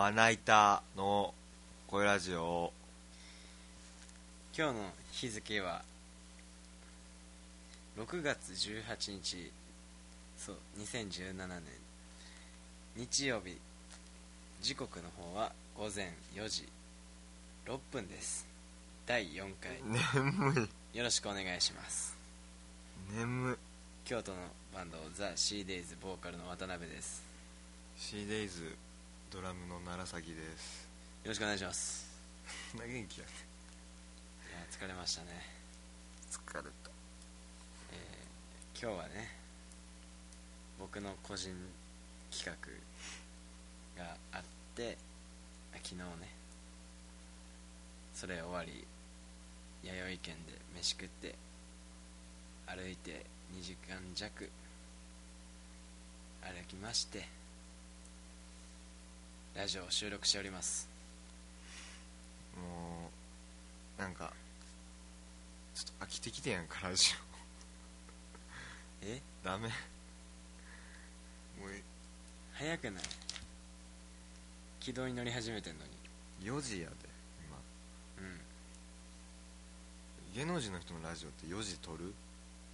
まな板の声ラジオを。今日の日付は6月18日そう2017年。日曜日。時刻の方は午前4時6分です。第4回。眠い。よろしくお願いします。眠い。京都のバンドザ・シーデイズボーカルの渡辺です。シーデイズドラムの奈良崎です。よろしくお願いします。な元気やね。いや疲れましたね、疲れた。えー今日はね僕の個人企画があってあ昨日ねそれ終わり弥生県で飯食って歩いて2時間弱歩きましてラジオを収録しております。もうなんかちょっと飽きてきてんやんかラジえ？オダメ。もう早くない？軌道に乗り始めてんのに。4時やで今。うん。芸能人の人のラジオって4時撮る？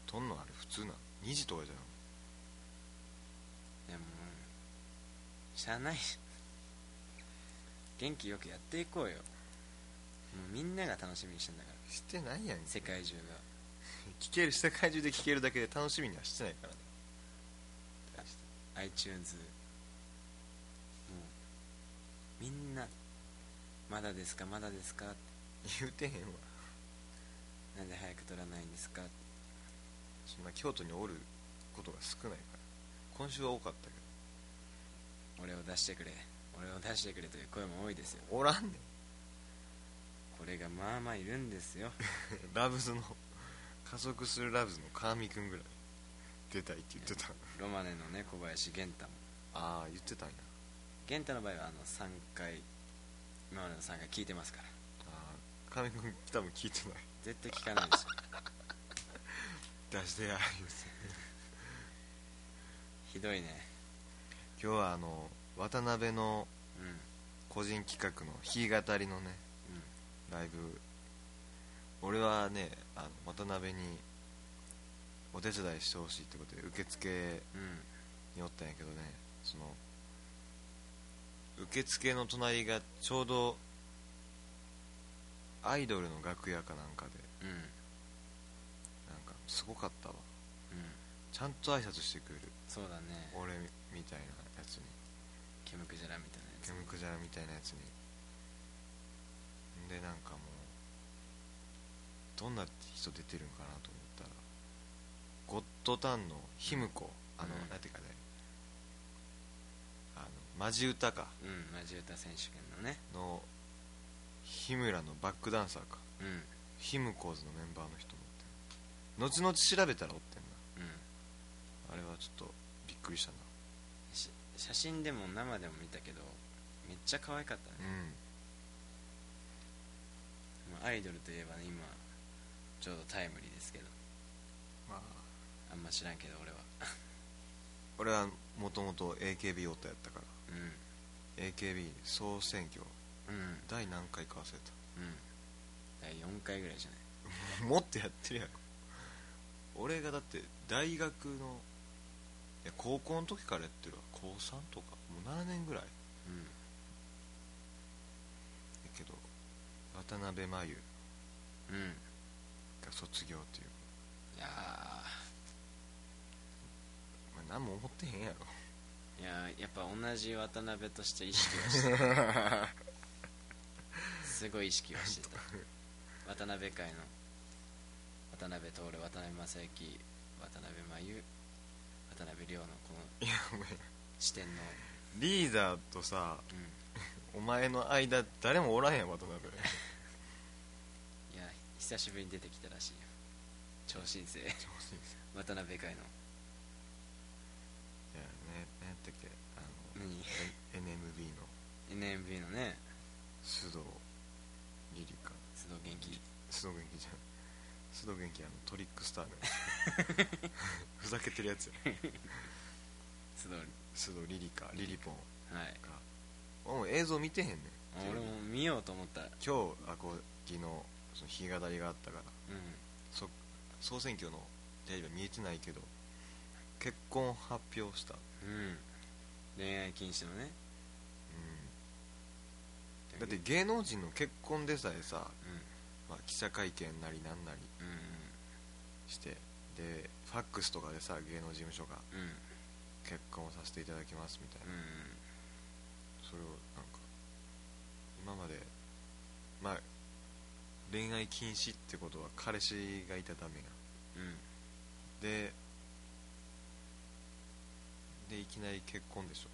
撮んのあれ普通な2時とかじゃんでもしゃあないし元気よくやっていこうよ。もうみんなが楽しみにしてんだから。してないやん世界中が。聞ける世界中で聞けるだけで楽しみにはしてないからね。iTunes もうみんなまだですかまだですか？言うてへんわ。なんで早く撮らないんですか？そんな京都におることが少ないから。今週は多かったけ俺を出してくれ俺を出してくれという声も多いですよ。どおらんねんこれがまあまあいるんですよ。ラブズの加速するラブズの川見くんぐらい出たいって言ってた。ロマネのね小林源太も。ああ言ってたんや。源太の場合はあの3回今までの3回聞いてますから。ああ川見くん多分聞いてない。絶対聞かないですよ。出してや言うてひどいね。今日はあの渡辺のうん。うん個人企画の弾き語りのねライブ。俺はねあの渡辺にお手伝いしてほしいってことで受付うん。におったんやけどねその受付の隣がちょうどアイドルの楽屋かなんかでうんうん。なんかすごかったわ。うん。ちゃんと挨拶してくれる。そうだね。俺みたいなケムクジャラみたいなやつ。ケムクジャラみたいなやつに。でなんかもうどんな人出てるんかなと思ったらゴッドタンのヒムコあの、うん。なんていうかねあのマジ歌か。うんマジ歌選手権のね。の日村のバックダンサーか。うん。ヒムコーズのメンバーの人もおってん後々調べたらおってんうん。なあれはちょっとびっくりしたな。し写真でも生でも見たけどめっちゃ可愛かったね、うん。まあアイドルといえばね今ちょうどタイムリーですけど。まあ。あんま知らんけど俺は。俺はもともと AKB オタやったから。う AKB 総選挙。んうん。第何回か忘れうん。第4回ぐらいじゃない？た もっとやってるやろ。俺がだって大学のいや高校の時からやってるわ高3とかもう7年ぐらい。やうんけど渡辺真由。うん。が卒業っていう。いやお前何も思ってへんやろ。ーいやーやっぱ同じ渡辺として意識はしてた。すごい意識はしてた。渡辺会の。渡辺徹渡辺正行渡辺真由渡辺亮のこのいやお前視点の。リーダーとさうん。お前の間誰もおらんやん渡辺いや久しぶりに出てきたらしいよ。超新星。渡辺会の。いやね何やったっけ？あの何？NMB の。NMB のね。須藤リリカ須藤元気。須藤元気じゃん。須藤元気あのトリックスターの ふざけてるやつや。須藤須藤リリカリリポンはいも映像見てへんねん。俺も見ようと思った。うん今日アコギのその弾き語りがあったから。そ総選挙のテレビは見えてないけど結婚発表した。うん。恋愛禁止のね。うん。だって芸能人の結婚でさえさ、うまあ、記者会見なりなんなりんうん。してでファックスとかでさ芸能事務所が。うんうん結婚をさせていただきますみたいな、うんそれをなんか今までまあ恋愛禁止ってことは彼氏がいたためやうん。ででいきなり結婚でしょ。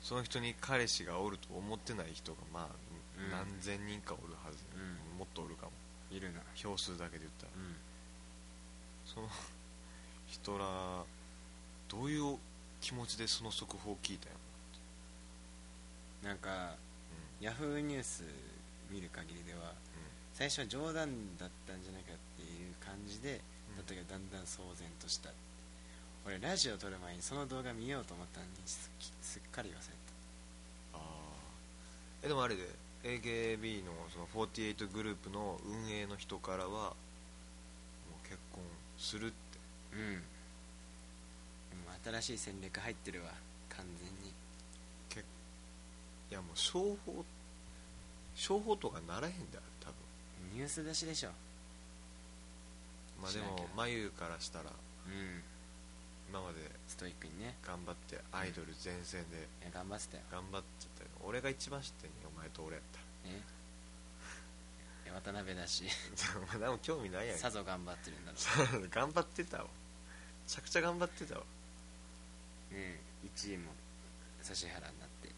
その人に彼氏がおると思ってない人がまあ、うん。何千人かおるはず、うん。もっとおるかも。いるな。票数だけで言ったら。うん。その人らどういう気持ちでその速報を聞いたんやなんかヤフーニュース見る限りでは最初は冗談だったんじゃないかっていう感じでうん。だったけどだんだん騒然とした俺ラジオ撮る前にその動画見ようと思ったのにすっきすっかり忘れああえでもあれで AKB のその48グループの運営の人からはもう結婚するって。たうん。でも新しい戦略入ってるわ。完全に。けいやもう商法商法とかならへんだよ多分。ニュース出しでしょ。まあでも眉からしたらうん。今までストイックにね。頑張ってアイドル前線でいや頑張ってたよ。頑張っちゃったよ。俺が一番知ってんねんお前と俺やったねいや渡辺だし。らお前何も興味ないやん。さぞ頑張ってるんだろ 頑張ってたわ。めちゃくちゃ頑張ってたわううん。1位も指原になってい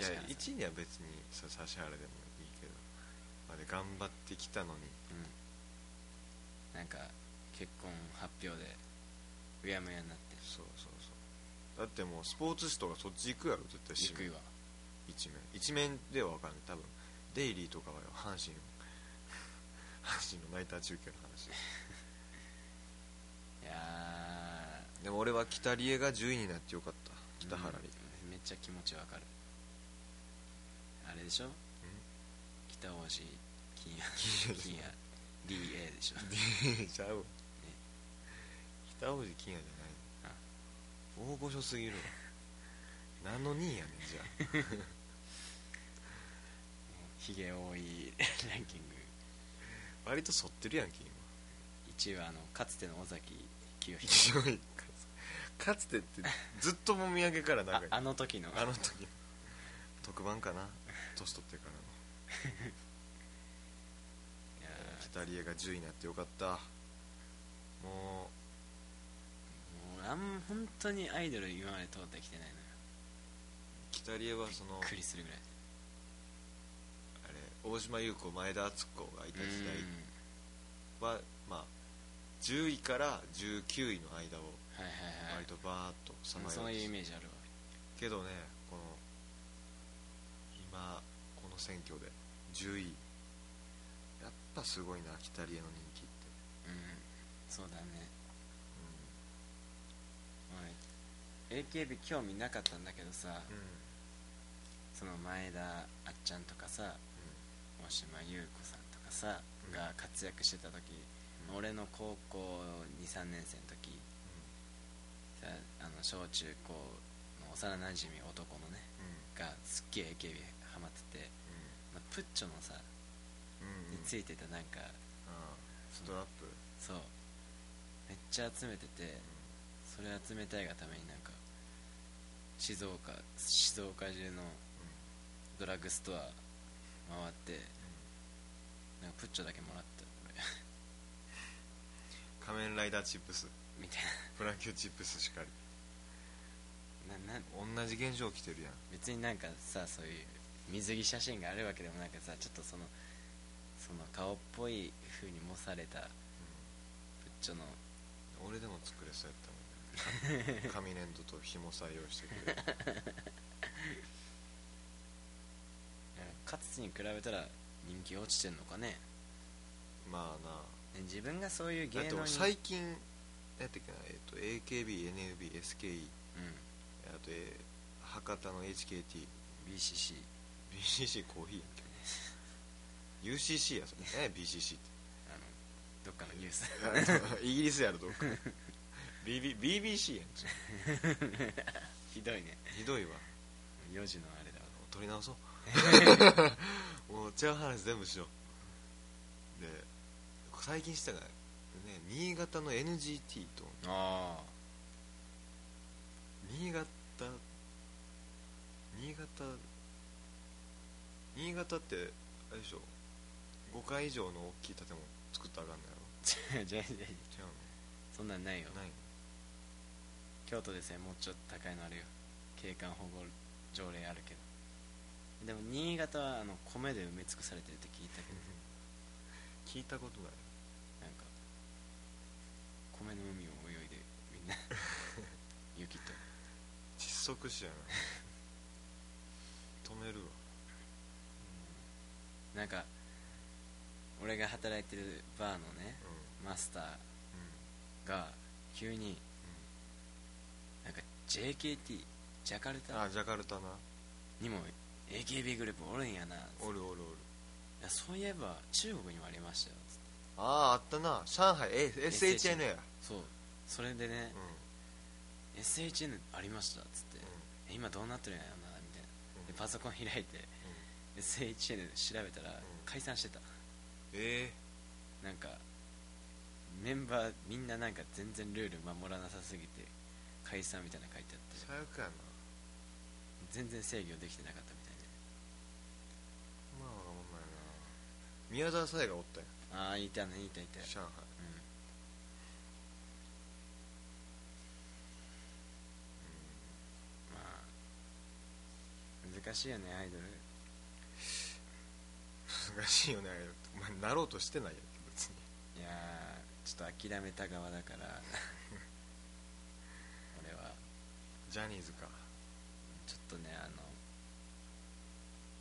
や指原さん1位には別にさ指原でもいいけどまで頑張ってきたのに。うん。なんか結婚発表でうやむやになって。そうそうそう。だってもうスポーツ紙とかそっち行くやろ絶対。行くいわ。一面。一面では分かんない。多分デイリーとかはよ阪神阪神のナイター中継の話。いやでも俺は北理恵が10位になってよかった。ー北原里、うん。めっちゃ気持ちわかる。あれでしょ？北大路金也金也金也 DA でしょ。うんちゃうわ。北大路金也じゃない。大御所すぎるわ。何の2位やねんじゃあ。ひげ多いランキング。割と反ってるやんけ今。1位はあのかつての尾崎清彦かつてってずっともみあげから長いああの時の。あの時の。特番かな。年取ってからの。いや北理恵が10位になってよかった。もーもうあん本当にアイドル今まで通ってきてないのよ。う北理恵はそのびっくりするぐらい。あれ大島優子前田敦子がいた時代はまあ10位から19位の間を割とバーッとさまよそういうイうメージあるわ。けどねこの今この選挙で10位。やっぱすごいな北理恵の人気って。うんそうだね。俺 AKB 興味なかったんだけどさうん。うんその前田あっちゃんとかさ大島優子さんとかさ、うん。が活躍してた時、うん俺の高校23年生の時さあの小中高の幼なじみ男のねうん。がすっげえ AKB ハマってて、まあプッチョのさうん。うんについてたなんかストラップ？そう。めっちゃ集めててそれ集めたいがためになんか静岡静岡中のドラッグストア回ってなんかプッチョだけもらった俺仮面ライダーチップス。みたいプラキューチップスしかり。ななな同じ現象起きてるやん。別になんかさそういう水着写真があるわけでもなんかさちょっとそのその顔っぽい風に模されたプッチョの俺でも作れそうやったもんね。紙粘土と紐採用してくれる。かつてに比べたら人気落ちてんのかね。まあな。ね自分がそういう芸能に最近やったっけな、えっと AKBNUBSKE うん。あと、えー博多の HKT BCC コーヒーやんけ。UCC やそれ。え BCC っあのどっかのニュース。て イギリスやろどっか。BB BBC やん ひどいね。ひどいわ。4時のあれだわ。取り直そう。もう違う話全部しよう。で最近したがね新潟の NGT とあ新潟新潟新潟ってあれでしょ。5階以上の大きい建物作ったらあかんのやあじゃあじゃあ。ろ違うそんなんないよ。のない京都ですねもうちょっと高いのあるよ。景観保護条例あるけど。でも新潟はあの米で埋め尽くされてるって聞いたけど。聞いたことない米の海を泳いでみんな 雪と。窒息死やな。止めるわ。なんか俺が働いてるバーのねうマスターが急になんか JKT ジャカルタあジャカルタな。にも AKB グループおるんやなおるおるおる。いやそういえば中国にもありましたよあああったな。上海え SHN や。そう。それでねう、SHN ありましたっつって、え今どうなってるんやろなみたいな。でパソコン開いて SHN 調べたらん。解散してた。えなんかメンバーみんななんか全然ルール守らなさすぎて解散みたいなの書いてあって。え最悪やな。全然制御できてなかったみたいで。まあお前な。宮沢沙耶がおったやんああいたねいたいた。上海。うん。まあ難しいよねアイドル。難しいよねあれお前なろうとしてないやん別に。いやーちょっと諦めた側だから。俺は。ジャニーズか。ちょっとねあの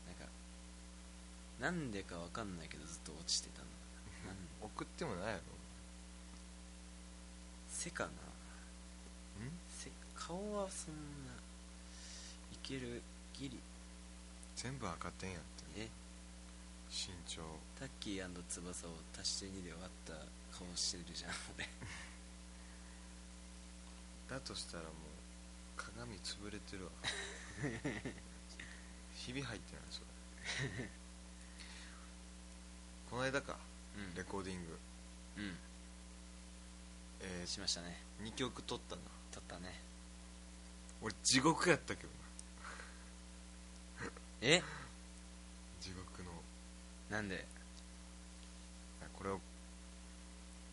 なんかなんでかわかんないけどずっと落ちてた送ってもないやろ背かな。背顔はそんないける？ギリ。全部赤点やってえ？身長。タッキー翼を足して2で割った顔してるじゃん俺。だとしたらもう鏡潰れてるわ。ひび入ってないそれ。この間かうん。レコーディング。うん。えしましたね。ー、2曲撮ったな。撮ったね。俺地獄やったけどな。え？地獄の。なんで？これを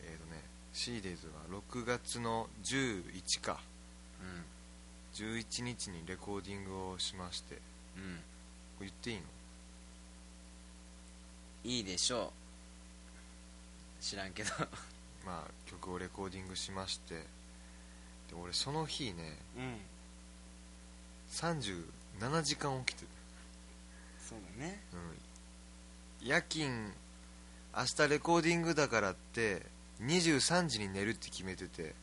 えっ、ー、とね C デイズは6月の11か。うん。11日にレコーディングをしまして。こうん。れ言っていいの？いいでしょう知らんけど。まあ曲をレコーディングしまして。で俺その日ねうん。37時間起きてそうだね。うん。夜勤明日レコーディングだからって23時に寝るって決めてて。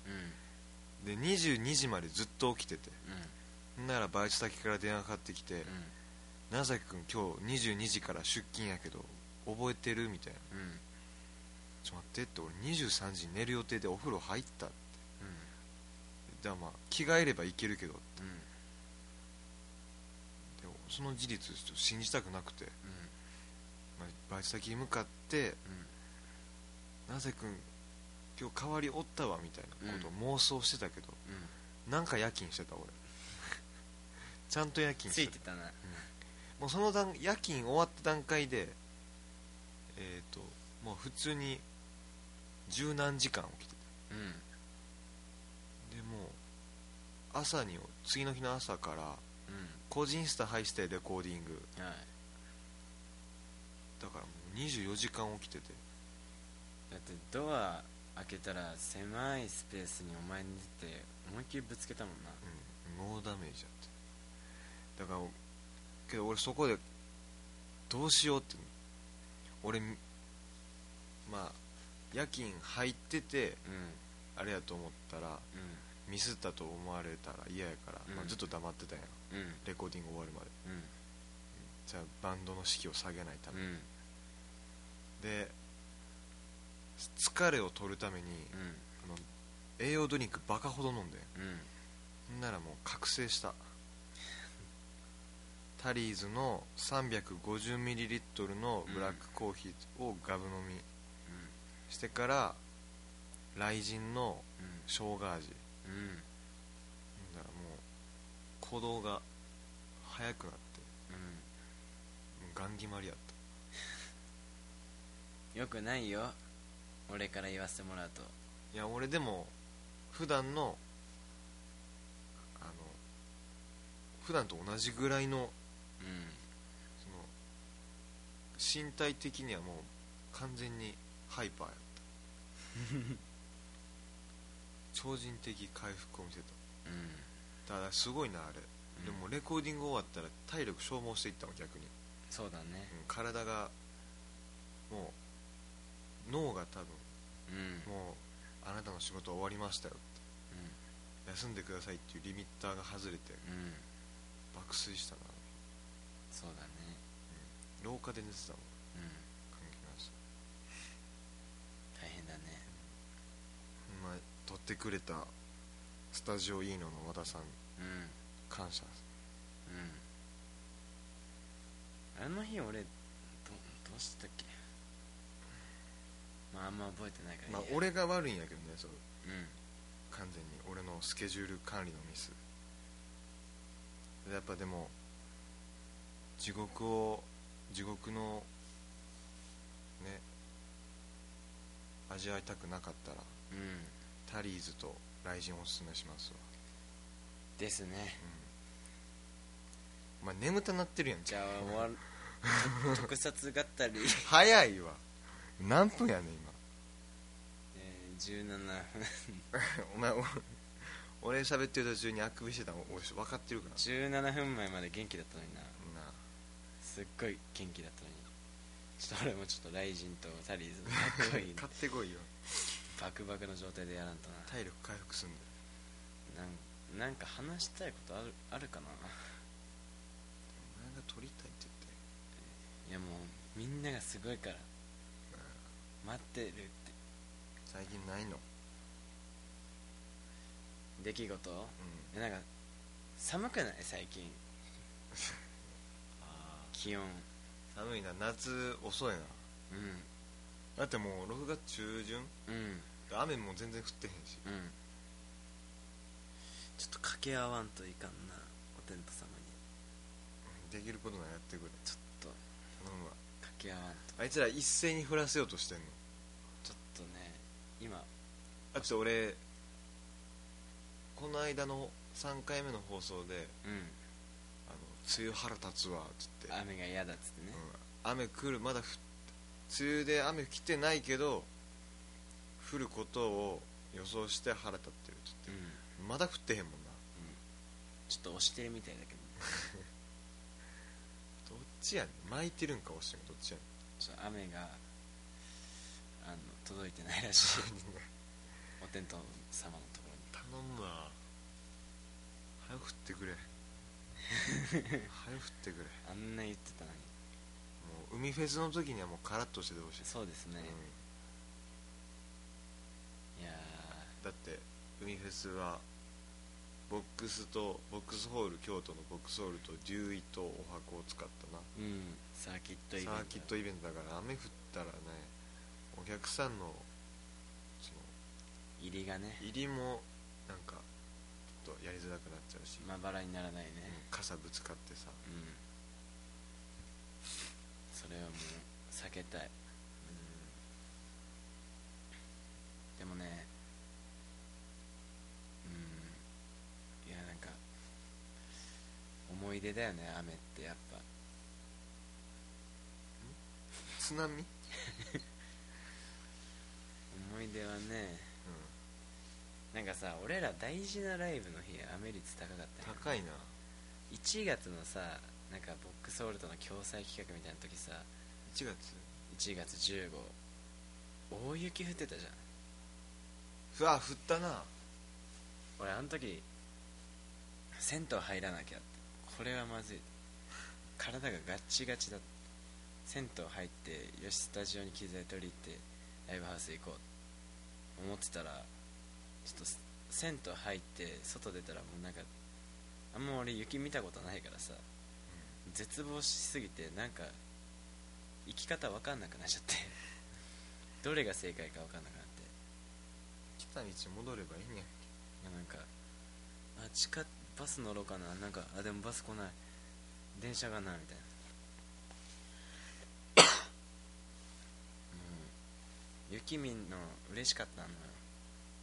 うん。で22時までずっと起きてて。うん。ならバイト先から電話かかってきてうん「長崎君今日22時から出勤やけど覚えてる?」みたいな。うん「ちょっと待って」って俺23時に寝る予定でお風呂入ったって。じゃあまあ着替えればいけるけどでうん。もその事実ちょっと信じたくなくて、うん。まあ、バイト先に向かって「長崎君今日代わりおったわ」みたいなことを妄想してたけど、うん。なんか夜勤してた俺。ちゃんと夜勤つしてた。いてたな。もうその段夜勤終わった段階でえっ、ともう普通に十何時間起きてうん。てでもう朝に次の日の朝からうん。個人スタ入してレコーディング。はい。だからもう24時間起きてて。だってドア開けたら狭いスペースにお前に出て思いっきりぶつけたもんな。うん。ノーダメージやって。だからけど俺そこでどうしようって。俺まあ夜勤入っててうん。あれやと思ったらうミスったと思われたら嫌やから、うん。まあ、ずっと黙ってたんやん。うん。レコーディング終わるまで。うん。じゃあバンドの士気を下げないために、うん。で疲れを取るためにあの栄養ドリンクバカほど飲んでうん。ならもう覚醒した。タリーズの 350ml のブラックコーヒーをガブ飲みしてから雷神の生姜味うん。だらもう鼓動が速くなってうん。ガン決まりやっ よくないよ。俺から言わせてもらうと。たいや俺でも普段のあの普段と同じぐらいのうん。その身体的にはもう完全にハイパーや 超人的回復を見せた。うん。ただすごいなあれ、うん。でもレコーディング終わったら体力消耗していったの逆に、そうだね。うん体がもう脳が多分うん。もうあなたの仕事終わりましたよって。休んでくださいっていうリミッターが外れてうん。うん爆睡したな。そうだね。廊下で寝てたもんうん関係なし大変だねほんま撮ってくれたスタジオいいのの和田さんうん。感謝うん。あの日俺どどうしたっけ？まああんま覚えてないから。まあ俺が悪いんやけどねそう。うん。完全に。俺のスケジュール管理のミス。やっぱでも地獄を地獄のね味わいたくなかったらうんタリーズと雷神をおすすめしますわ。ですね。うん。お前眠たなってるやん。じゃあ終わる特撮がったり、早いわ。何分やねん今。えー、17分。お前お俺喋ってる途中にあくびしてたの俺分かってるから17分前まで元気だったのにな。なすっごい元気だったのに。ちょっと俺もちょっと雷神とタリーズのかっこいい 買ってこいよバクバクの状態でやらんとな。体力回復すんだよなんなんか話したいことあるあるかな？お前が撮りたいっていやもうみんながすごいから。待ってるって。言って最近ないの？出来事？うん。えなんか寒くない？最近。気温。寒いな。夏遅いな。うだってもう6月中旬？んうん雨も全然降ってへんし。うん。ちょっと掛け合わんといかんなお天道様に。できることならやってくれ。ちょっと。頼むわ。掛け合わんと。あいつら一斉に降らせようとしてんの。ちょっとね今。だって俺この間の3回目の放送でうん「あの梅雨腹立つわ」っつって、雨が嫌だっつってね。うん。雨来るまだ降っ梅雨で雨来てないけど降ることを予想して腹立ってるっつってうん、うん。まだ降ってへんもんな。ちょっと押してるみたいだけど どっちやねん。巻いてるんか押してんかどっちやねちょっと雨があの届いてないらしい。ん お天道様のところに。頼むわ。早く降ってくれ。早く降ってくれ。あんな言ってたのに。もう海フェスの時にはもうカラッとしててほしい、そうですね、いやだって海フェスはボックスとボックスホール京都のボックスホールとデューイとお箱を使ったな。ーうんサーキットイベントサーキットイベントだから雨降ったらねお客さんのその入りがね。入りもなんかちょっとやりづらくなっちゃうし、まばらにならないね。傘ぶつかってさ。うん。それはもう避けたい。でもねうんいやなんか思い出だよね雨ってやっぱ。津波、うん、思い出はねなんかさ俺ら大事なライブの日雨率高かったよ高いな。1月のさなんかボックスホールとの共催企画みたいな時さ1月？1月15大雪降ってたじゃん。うわ降ったな。俺あの時銭湯入らなきゃってこれはまずい。体がガッチガチだ。銭湯入ってよしスタジオに機材取り行ってライブハウス行こう。思ってたらちょっと銭湯入って外出たらもうなんかあんま俺雪見たことないからさ。絶望しすぎてなんか生き方分かんなくなっちゃって。どれが正解か分かんなくなって。来た道戻ればいいねんいやなんかあ地下バス乗ろうかな。なんかあでもバス来ない。電車がなみたいな。もう雪見んの嬉しかったのよ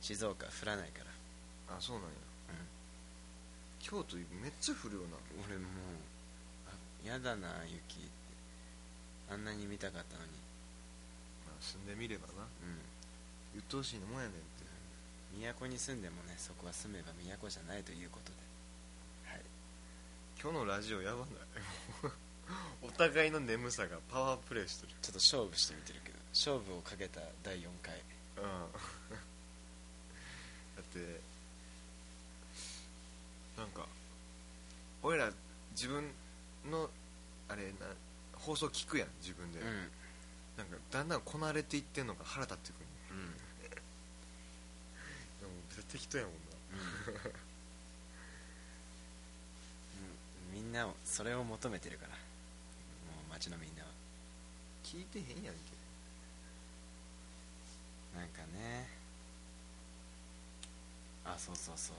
静岡降らないから。あそうなんや。うん。京都めっちゃ降るよな。俺もうあやだな雪って。あんなに見たかったのに。まあ住んでみればな。うん。鬱陶しいのもんやねんって。都に住んでもねそこは住めば都じゃないということで。はい今日のラジオやばない？お互いの眠さがパワープレイしてる。ちょっと勝負してみてるけど勝負をかけた第4回。うん。だってなんか俺ら自分のあれな放送聞くやん自分で、うん。なんかだんだんこなれていってんのが腹立ってくる。うん。でも絶対適当やもんな。うんみんなをそれを求めてるから。もう街のみんなは。聞いてへんやんけ。なんかね。あそうそうそう。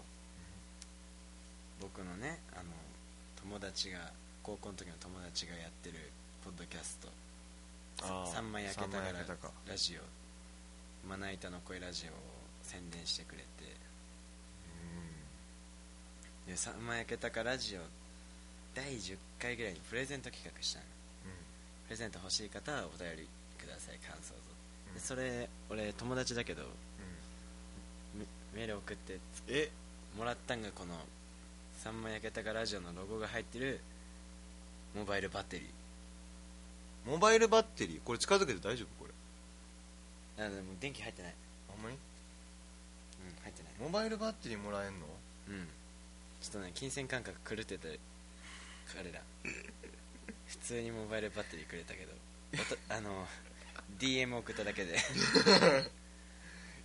僕のねあの友達が高校の時の友達がやってるポッドキャスト。三枚焼けた三からラジオ。まな板の声ラジオを宣伝してくれて。で三枚焼けたかラジオ第10回ぐらいにプレゼント企画したの。うん。プレゼント欲しい方はお便りください感想と、うん。でそれ俺友達だけどうん。メメール送ってえ？もらったんがこの「三枚焼けたかラジオ」のロゴが入ってるモバイルバッテリー。モバイルバッテリー？これ近づけて大丈夫？これ。あでも電気入ってない。ほんまにうん入ってない。モバイルバッテリーもらえんの？うん。ちょっとね金銭感覚狂ってて彼ら。普通にモバイルバッテリーくれたけど。おとあの DM 送っただけで。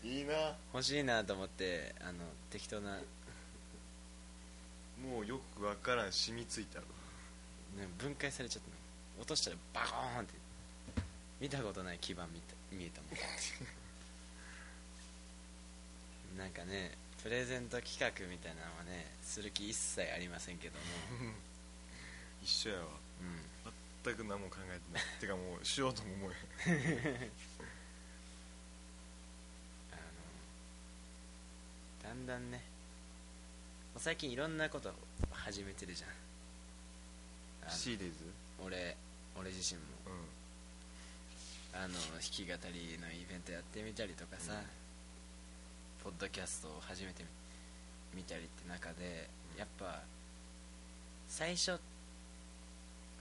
いいな。欲しいなと思ってあの適当な、ね、もうよくわからん染みついたる分解されちゃったの。落としたらバコーンって。見たことない基板見た見えたもん。なんかねプレゼント企画みたいなのはねする気一切ありませんけども 一緒やわ。うん全く何も考えてない。てかもうしようとも思え あのだんだんね。最近いろんなこと始めてるじゃん。シリーズ？俺俺自身も。うん。あの弾き語りのイベントやってみたりとかさ、ポッドキャストを始めてみたりって中でやっぱ最初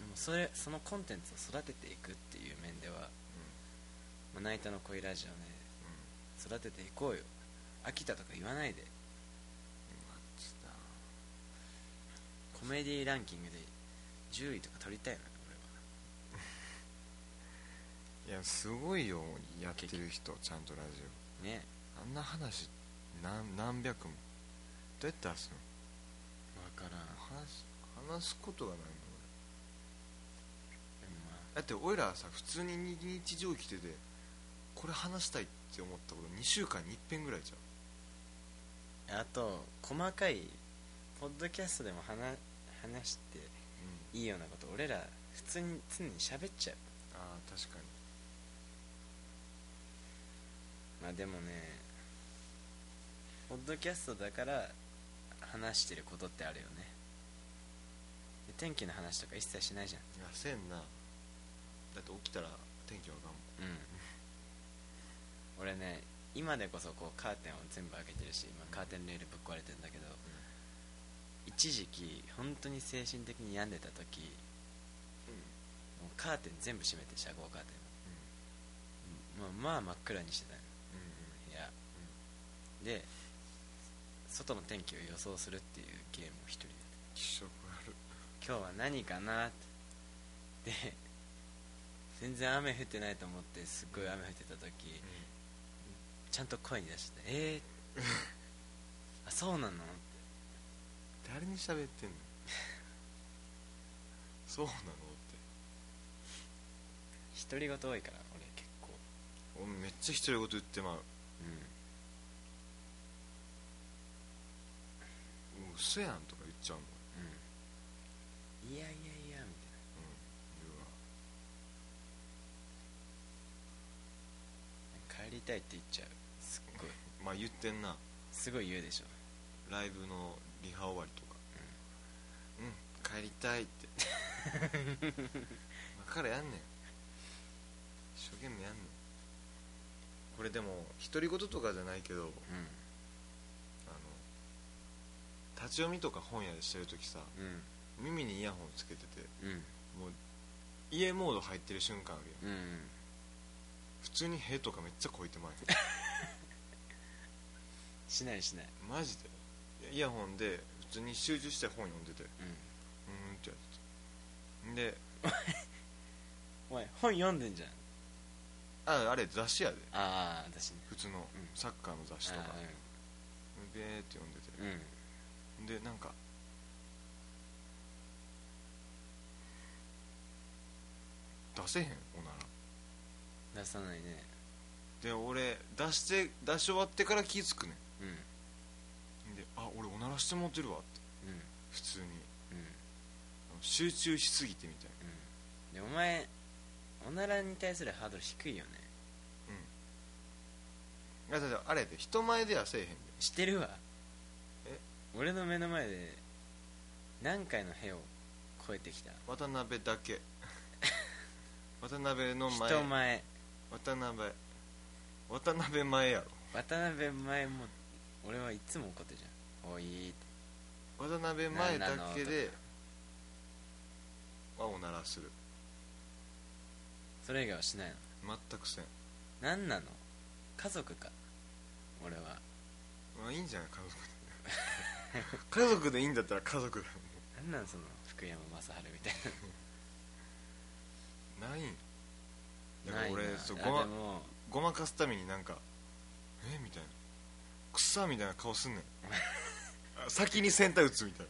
もうそれそのコンテンツを育てていくっていう面では「まな板の恋ラジオね」育てていこうよ。飽きたとか言わないで。コメディランキングで10位とか取りたいのよ いやすごいよやってる人ちゃんとラジ俺はね。オあんな話何何百も。どうやって出すの？分からん。話話すことがないだって俺らさ普通に日常生きててこれ話したいって思ったこと2週間に一遍ぐらいじゃん。あと細かいポッドキャストでも話話していいようなこと俺ら普通に常に喋っちゃう。ああ確かに。まあでもねポッドキャストだから話してることってあるよね。で天気の話とか一切しないじゃん。いやせんなだって起きたら天気わかんもんうん。俺ね今でこそこうカーテンを全部開けてるし今カーテンレールぶっ壊れてるんだけど、一時期本当に精神的に病んでた時もうカーテン全部閉めて遮光カーテンもうまあ真っ暗にしてたの部屋。で外の天気を予想するっていうゲームを一人で気色悪。今日は何かなって。で全然雨降ってないと思ってすっごい雨降ってた時ちゃんと声に出して「えー、あそうなの?」誰に喋ってんの？そうなのって。独り言多いから俺結構。俺めっちゃ独り言言ってまう。うう嘘やんとか言っちゃうもん。ん。うんいやいやいやみたいうん言うわな帰りたいって言っちゃう。すっごい。まあ言ってんな。すごい言うでしょ。ライブのリハ終わりとか。うん、帰りたいって。今からやんねん。一生懸命やんねん。これでも独り言とかじゃないけどあのうん立ち読みとか本屋でしてる時さうん。耳にイヤホンつけててうん。もう家モード入ってる瞬間あるやん。うんうん普通に屁とかめっちゃこいてまうよ しないしない。マジで？イヤホンで普通に集中して本読んでて。ううんーんってやってて。でお前本読んでんじゃん。ああれ雑誌やで。ああ私ね。普通のうん。サッカーの雑誌とか。あベーって読んでて。ーうん。でなんか出せへんおなら出さないね。で俺出して出し終わってから気ぃ付くねうん。んであ俺おならしてもってるわって。うん。普通に。集中しすぎてみたいうん。でお前おならに対するハードル低いよね。うん。あだってあれで人前ではせえへんで。知ってるわ。え？俺の目の前で何回の部を超えてきた。渡辺だけ。渡辺の前。人前渡辺。渡辺前やろ。渡辺前も俺はいつも怒ってるじゃん。おいって。渡辺前だけでなはおならす。るそれ以外はしないの？全くせん。何なの？家族か？俺は。まあいいんじゃない？家族で。家族でいいんだったら家族。だ何なんその福山雅治みたいな いんだな。から俺そうごまごまかすためになんかえ？みたいな。くっさみたいな顔すんねん。あ先にセンター打つみたい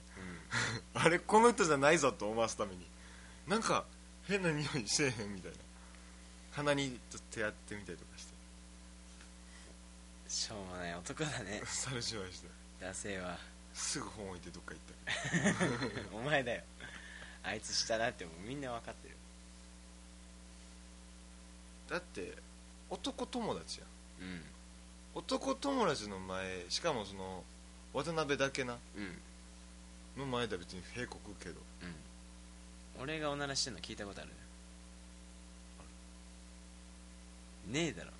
な。あれこの人じゃないぞと思わすために。なんか変な匂いせえへんみたいな。鼻に手やってみたりとかして。うんしょうもない。男だね。猿芝居して。惰性はすぐ本置いてどっか行った。お前だよ。あいつしたなってもうみんな分かってるだって男友達やん。うん。男友達の前しかもその渡辺だけな。うん。の前では別に平国けど。うん。俺がおならしてんの聞いたことあるね。えだろ。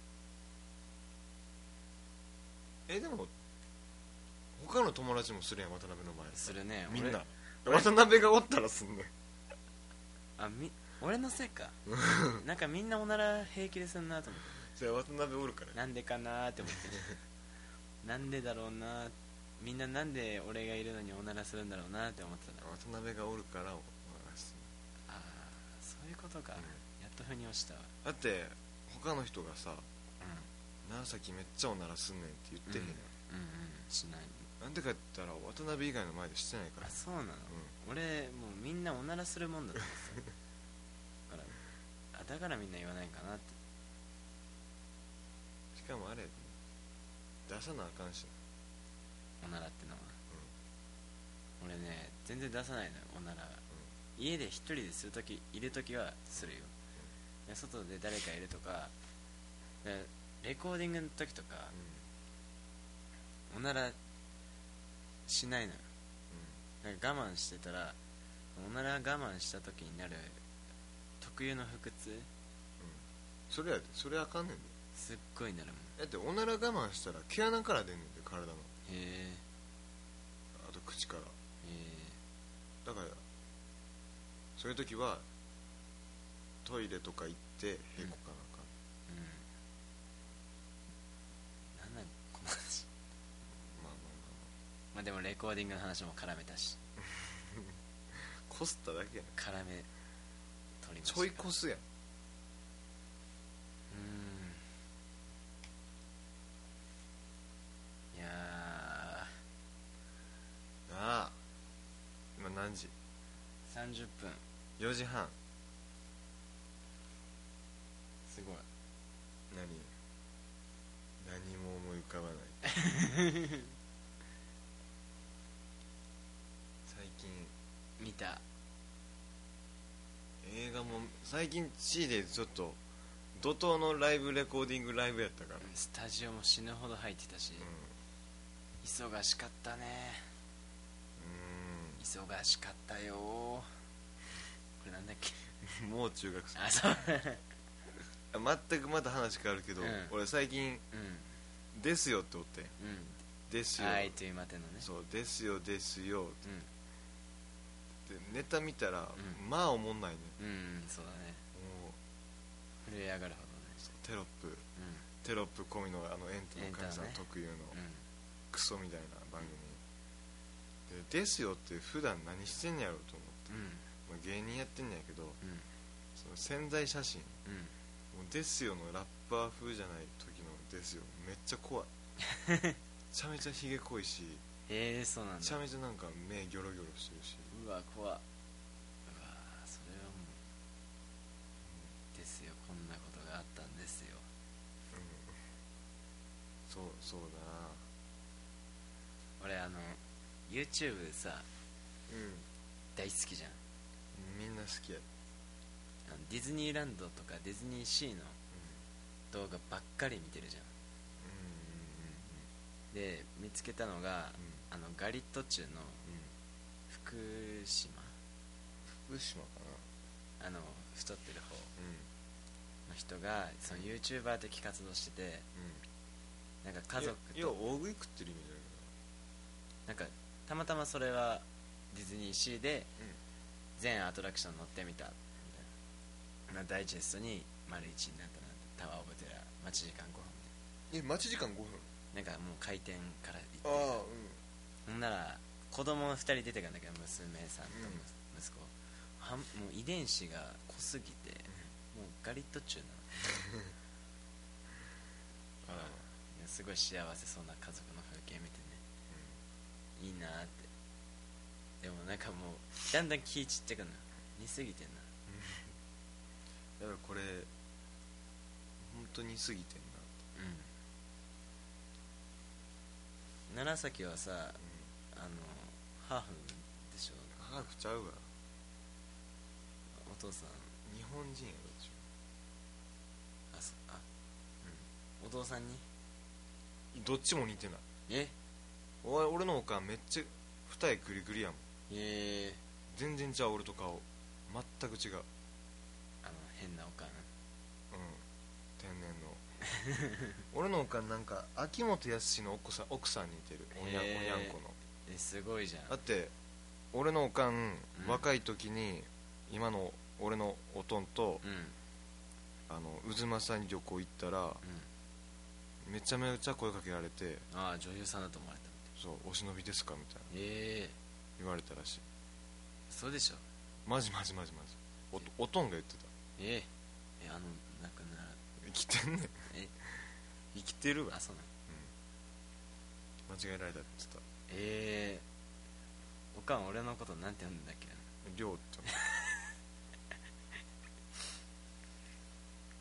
えでも他の友達もするやん渡辺の前。するね。みんな。俺渡辺がおったらすんねん。あみ俺のせいか。なんかみんなおなら平気ですんなと思っじゃあ渡辺おるから。てなんでかなーって思って なんでだろうなみんななんで俺がいるのにおならするんだろうなって思ってた。な渡辺がおるからおらすああそういうことか、うん。やっと腑に落ちたわ。だって他の人がさう「長崎めっちゃおならすんねん」って言ってへんやん、んうんうんしない。なんでかって言ったら渡辺以外の前でしてないから。あそうなの、俺もうみんなおならするもんだと思ってだからみんな言わないかなって。しかもあれ出さなあかんしおならってのは、俺ね全然出さないのよおなら、家で一人でするときいるときはするよ、で外で誰かいるとかでレコーディングの時とかおならしないのよ。なんか我慢してたらおなら我慢した時になる特有の腹痛それやでそれあかんねんで。すっごいなるもん。だっておなら我慢したら毛穴から出んねんで体の。へえ。あと口から。へだからそういう時はトイレとか行って平子かなあかん、えうん。なん。なんこの話。まあまあまあまあ。でもレコーディングの話も絡めたし。ま あこすっただけやん。絡め取りちょい越すやん。うん。いやなあ今何時？ー30分。4時半。すごい。何？何も思い浮かばない 最近見た映画も最近 C でちょっと怒涛のライブレコーディングライブやったから。スタジオも死ぬほど入ってたし、忙しかったね。う忙しかったよ。ーこれなんだっけ？んもう中学生。あそう。全くまた話変わるけど、うん。俺最近うん「ですよ」っておって。ん。うですよ。ん愛というまでのね。そうですよですようってネタ見たら、うん。まあおもんないね。んうんうんそうだね。もう。震え上がるほどね。テロップ。うテロップ込みのあのエンタの神さんエンタのね。特有の。クソみたいな番組。でですよって普段何してんねやろうと思って、うん。まあ、芸人やってんねやけどうん。その潜在写真。うん。もうですよのラッパー風じゃない時のですよ。めっちゃ怖い。めちゃめちゃひげ濃いし。へえそうなんだ。めちゃめちゃなんか目ギョロギョロしてるしうわ怖っ。うわそれはもうですよ。こんなことがあったんですよ。そうそうだな。俺あの YouTube さうん。大好きじゃん。みんな好きや。あのディズニーランドとかディズニーシーの動画ばっかり見てるじゃん。うんで見つけたのが、あのガリットチュのうんうん福島。福島かな？あの太ってる方。うん。の人がその YouTuber 的活動しててなんか家族いやいやと大食い食ってるイメージなんかたまたまそれはディズニーシーで全アトラクション乗ってみた。みたいな、まあ、ダイジェストに丸一になったなタワー・オブ・テラー待ち時間5分え待ち時間5分なんかもう開店から行ってああほんなら子供2人出てくるんだけど娘さんと息子。はんもう遺伝子が濃すぎてもうガリットチューなの。すごい幸せそうな家族の風景見てね。いいなーって。でもなんかもうだんだん気ちっちゃくなる似すぎてんな。だからこれ本当に過ぎてんなうん。楢崎はさうん。あのハーフでしょハーフちゃうわお父さん。日本人やろでしあそあうん。お父さんに？ょどっちも似てない。え？おい俺のおかんめっちゃ二重クリクリやもん。ええ。全然ちゃう俺と顔。全く違う。うんあの変なおかん。天然の。俺のおかんなんか秋元康の奥さん奥さんに似てる。おにゃ,、おにゃんこのえすごいじゃん。だって俺のおかん、うん。若い時に今の俺のおとんとうん。うんあの渦政に旅行行ったらめちゃめちゃ声かけられてああ女優さんだと思われた「そうお忍びですか?」みたいな。ええ。言われたらしい。そうでしょ。マジマジマジマジ。おとおとんが言ってた。ええ。えあの亡くなら生きてんねん。え。生きてるわ。あそうなの。間違えられたって言ってたええおかん俺のことなんて呼んだっけ？りょうって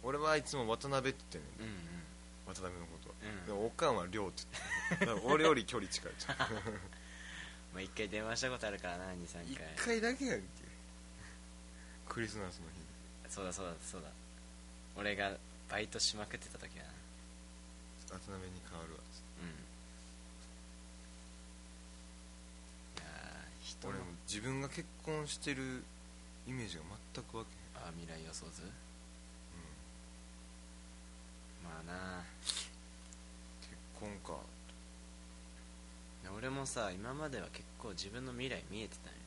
俺はいつも渡辺って言ってんねんうんうん。渡辺のこと。は、うん。でもおかんはりょうって言ってん だから俺より距離近いじゃん。まあ一回電話したことあるからな23一回。回だけやんけ。クリスマスの日に。そうだそうだそうだ。俺がバイトしまくってた時はな。渡辺に変わるわうんいやー人の。俺も自分が結婚してるイメージが全くわけあ未来予想図？うまあな。結婚か。俺もさ今までは結構自分の未来見えてたんよ。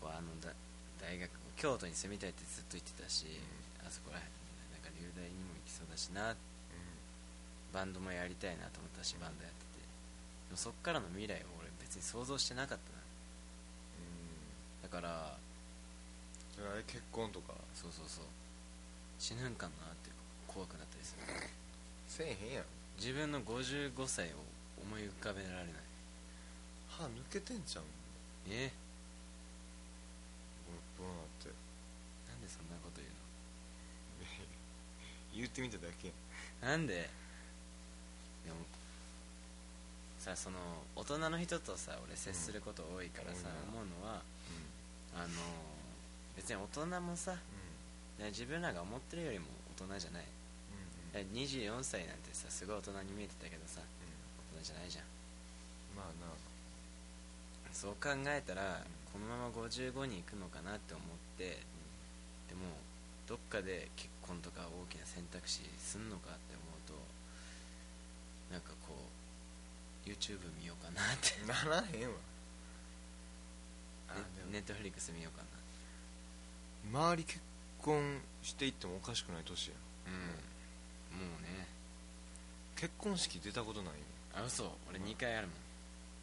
こうあのだ大学京都に住みたいってずっと言ってたし、あそこらへんなんか留大にも行きそうだしな。うん。バンドもやりたいなと思ったしバンドやってて。でもそっからの未来を俺別に想像してなかったな。だからだからえ結婚とか？そうそうそう。死ぬんかなって怖くなったりする。せえへんやん。自分の55歳を思い浮かべられない。歯抜けてんじゃん？え？ボロボロなって？なんでそんなこと言う 言ってみただけやん。のなんで？でもさその大人の人とさ俺接すること多いからさ、うん。思うのはあの別に大人もさいや自分らが思ってるよりも大人じゃない。うんうん。いや24歳なんてさすごい大人に見えてたけどさ大人じゃないじゃん。まあな。そう考えたらこのまま55に行くのかなって思ってでもどっかで結婚とか大きな選択肢すんのかって思うとなんかこう YouTube 見ようかなって。ならへんわ。ネットフリックス見ようか周り結婚していってもおかしくない年や。うん。もうね。結婚式出たことないあ嘘。俺2回あるもん。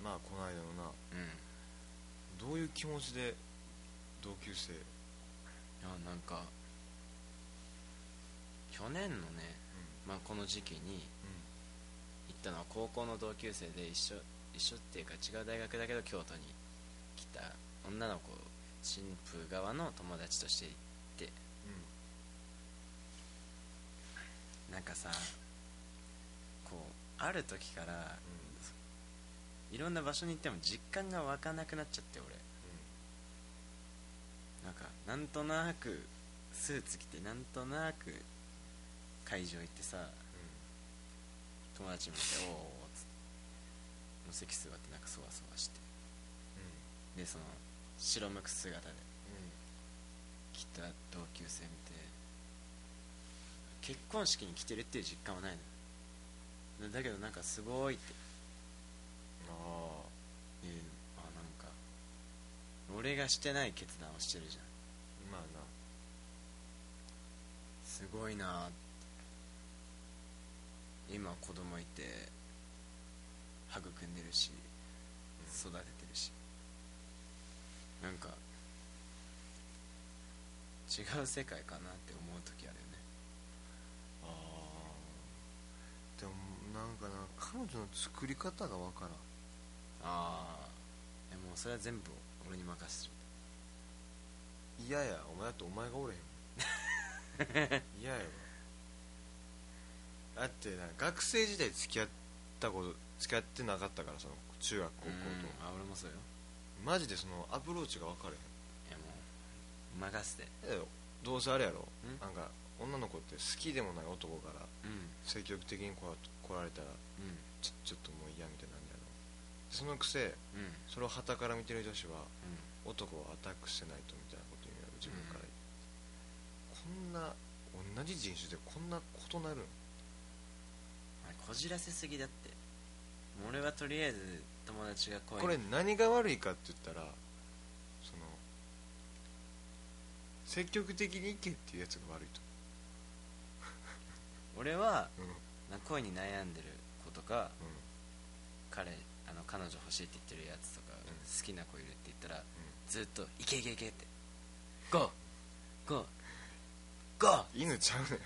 まあこの間のな。うん。どういう気持ちで同級生？あなんか去年のね、まあ、この時期に行ったのは高校の同級生で一緒一緒っていうか違う大学だけど京都に来た女の子新婦側の友達として行って。なんかさこうある時からいろんな場所に行っても実感が湧かなくなっちゃって俺。なんかなんとなくスーツ着てなんとなく会場行ってさ友達見て「おお」っつってもう席座ってなんかそわそわして。でその白むく姿で来た同級生見て結婚式に来てるっていう実感はないの。だけどなんかすごいって。あいうあなんか俺がしてない決断をしてるじゃん。あまあな。すごいなって今子供いて育んでるし育ててるし。なんか違う世界かなって思う時あるよね。ああでもなんかな彼女の作り方がわからん。ああでもそれは全部俺に任せてる。嫌やお前だってお前がおれへん。嫌やわだってな学生時代付き合ったこと付き合ってなかったからその中学高校うん。あ俺もそうよ。とマジでそのアプローチが分かれへん。いやもう任せて。えどうせあれやろ。ん。なんか女の子って好きでもない男からうん。積極的に来ら来られたらうちょちょっともう嫌みたいなんだやろそのくせそれを傍から見てる女子はうん。男をアタックしてないとみたいなこと言うやろ自分から、こんな同じ人種でこんな異なるん？こじらせすぎだって。俺はとりあえず友達が恋これ何が悪いかって言ったらその積極的に行けっていうやつが悪いと。俺はうん。恋に悩んでる子とか彼あの彼女欲しいって言ってるやつとか、ん。好きな子いるって言ったら、ずっと「いけいけいけ」って「ゴー。ゴー。ゴー。犬ちゃうねん。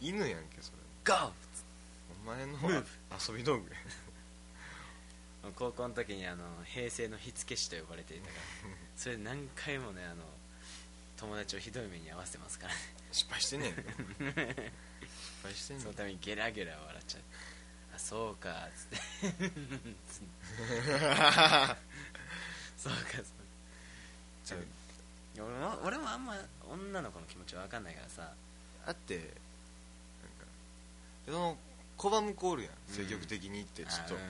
犬やんけそれ。ゴー!お前の遊び道具。や」高校の時にあの平成の火付け師と呼ばれていたからそれで何回もねあの友達をひどい目に遭わせてますから。ね失敗してんねん失敗してんねんそのためにゲラゲラ笑っちゃうあそうかつって。そうかそうか。俺も俺もあんま女の子の気持ち分かんないからさ。あってなんかその拒む子おるやんうん。積極的に行ってちょっと好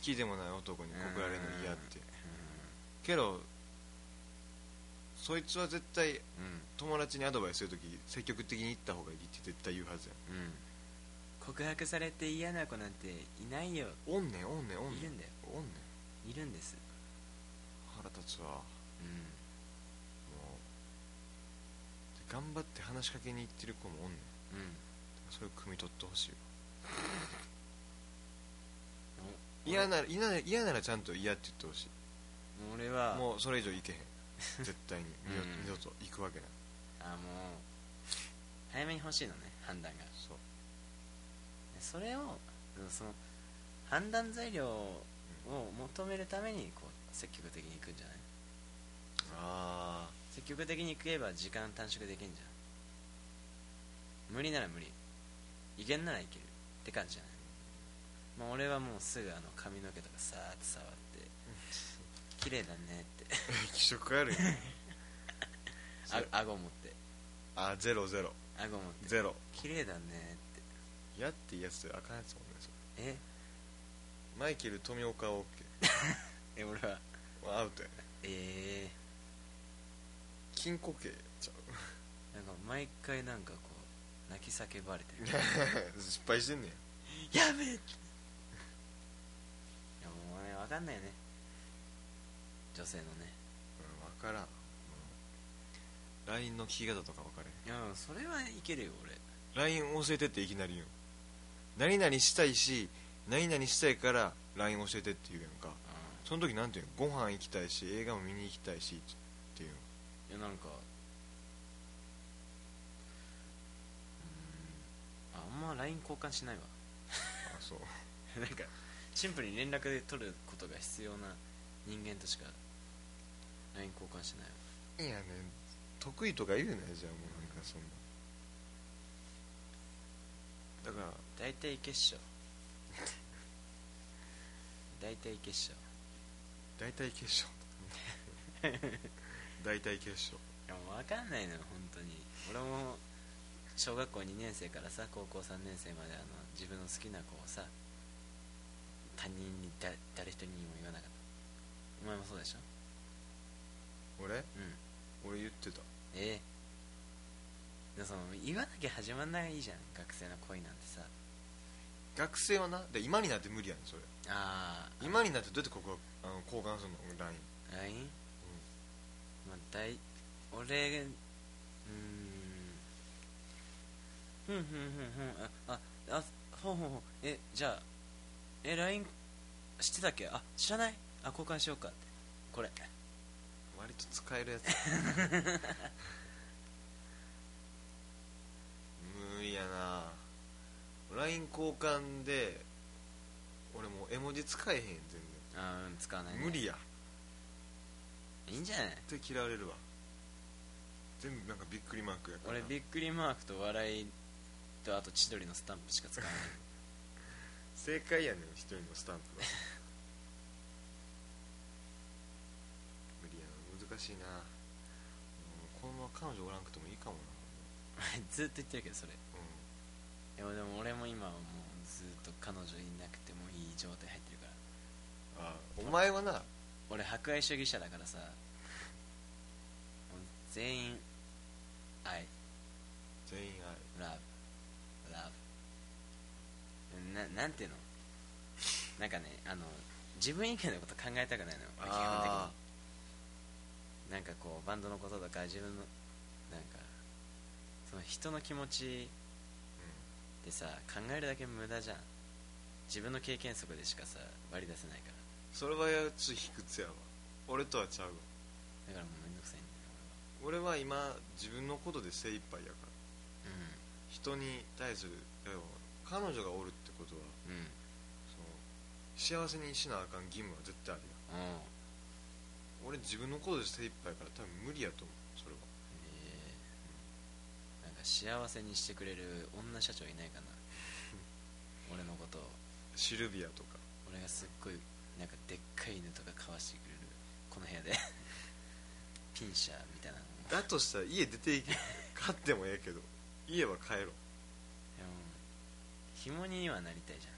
きでもない男に告られるの嫌って。うけどそいつは絶対ん。友達にアドバイスするとき積極的に行った方がいいって絶対言うはずやうん、うん、告白されて嫌な子なんていないよ。んおんねんおんねんおんねん。いるんだよ。おんねん。いるんです。腹立つわ。もうん。うで頑張って話しかけに行ってる子もおんねん。うん。それを汲み取ってほしいわ。お 嫌なら嫌なら嫌ならちゃんと嫌って言ってほしい。俺は。もうそれ以上いけへん。絶対に。二度うん。二度と行くわけない。あもう早めに欲しいのね判断が。そう。でそれをその判断材料を求めるためにこう積極的に行くんじゃない？あ積極的に食えば時間短縮できんじゃん。無理なら無理。いけんならいけるって感じじゃない？まあ俺はもうすぐあの髪の毛とかさーって触って綺麗だねって。あ 気色あるよあ顎持って。あゼロゼロ。顎持って。ゼロ。綺麗だねって。やっていいやつであかんやつもんねそれ。え？マイケル富岡は OK え俺は。アウトやね。え金庫系ちゃー、なんか毎回なんかこう泣き叫ばれてる。う 失敗してんねんやめいやもうね分かんないよね。女性のね。うん、分からん、うん、LINE の聞き方とか分かれいやそれはいけるよ俺。LINE 教えてっていきなり言う。何々したいし何々したいから LINE 教えてって言うやんか。その時なんていうの？ご飯行きたいし映画も見に行きたいしっていう。のいやなんかうーんああんま LINE 交換しないわ。あそう。なんかシンプルに連絡で取ることが必要な人間としか LINE 交換しないわ。いやね得意とか言うなよじゃあもうなんかそんな。だから大体いけっしょ大体いけっしょ大体決勝 大体決勝いやもう分かんないのよ本当に。俺も小学校2年生からさ高校3年生まであの自分の好きな子をさ他人にだ誰一人にも言わなかった。お前もそうでしょ？俺？うん。俺言ってた。ええ。でその言わなきゃ始まんないじゃん。学生の恋なんてさ。学生はな？で今になって無理やねんそれ。ああ今になってどうやってここあの交換するの？LINE LINE? まあ大俺うーんふんふんふんふんあああほうほうほう。えじゃあえ LINE 知ってたっけ？あ知らない？あ交換しようかって。これ。割と使えるやつ。無理やな。LINE 交換で俺もう絵文字使えへん全あうん使わない、ね、然無理や。いいんじゃない？絶対嫌われるわ。全部なんかびっくりマークやから俺びっくりマークと笑いとあと千鳥のスタンプしか使わない。正解やねん一人のスタンプは。無理やな難しいな。うんこのまま彼女おらんくてもいいかもな。ずっと言ってるけどそれ。うでもでも俺も今はもうずっと彼女いなくてもいい状態入ってるから。んあお前はな。俺博愛主義者だからさ。全員愛。全員愛。ラブななんていうの？なんかねあの自分以外のこと考えたくないの基本的あに。なんかこうバンドのこととか自分のなんかその人の気持ちってさ考えるだけ無駄じゃん。自分の経験則でしかさ割り出せないから。それはやつ卑屈やわ。俺とはちゃうわ。だからもうめんどくさいんだよ。俺は今自分のことで精一杯やから。俺は人に対する彼女がおるってことは。うん。うんその幸せにしなあかん義務は絶対あるやん。お俺自分のことで精一杯やから多分無理やと思うそれは。えー。なんか幸せにしてくれる女社長いないかな。俺のことを。シルビアとか。俺がすっごいなんかでっかい犬とか飼わしてくれる。この部屋で。ピンシャーみたいなだとしたら家出ていけ買ってもええけど家は帰ろう。でも紐にはなりたいじゃん。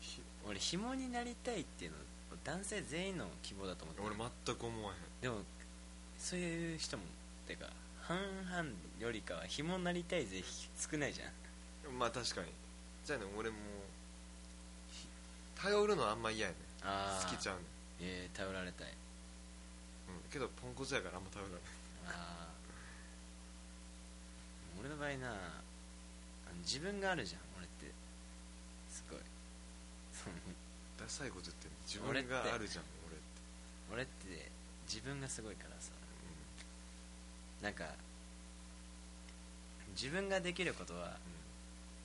ひ俺紐になりたいっていうの男性全員の希望だと思ってる。俺全く思わへん。でもそういう人もてか半々よりかは紐になりたいぜ少ないじゃん。まあ確かに。じゃあね俺もひ頼るのあんま嫌やね好きちゃうねん、えー、頼られたい。うん、けどポンコツやからあんま頼らないああ俺の場合な自分があるじゃんすごい。そ のダサいこと言ってんの自分があるじゃん俺って。俺って自分がすごいからさ。なんか自分ができることは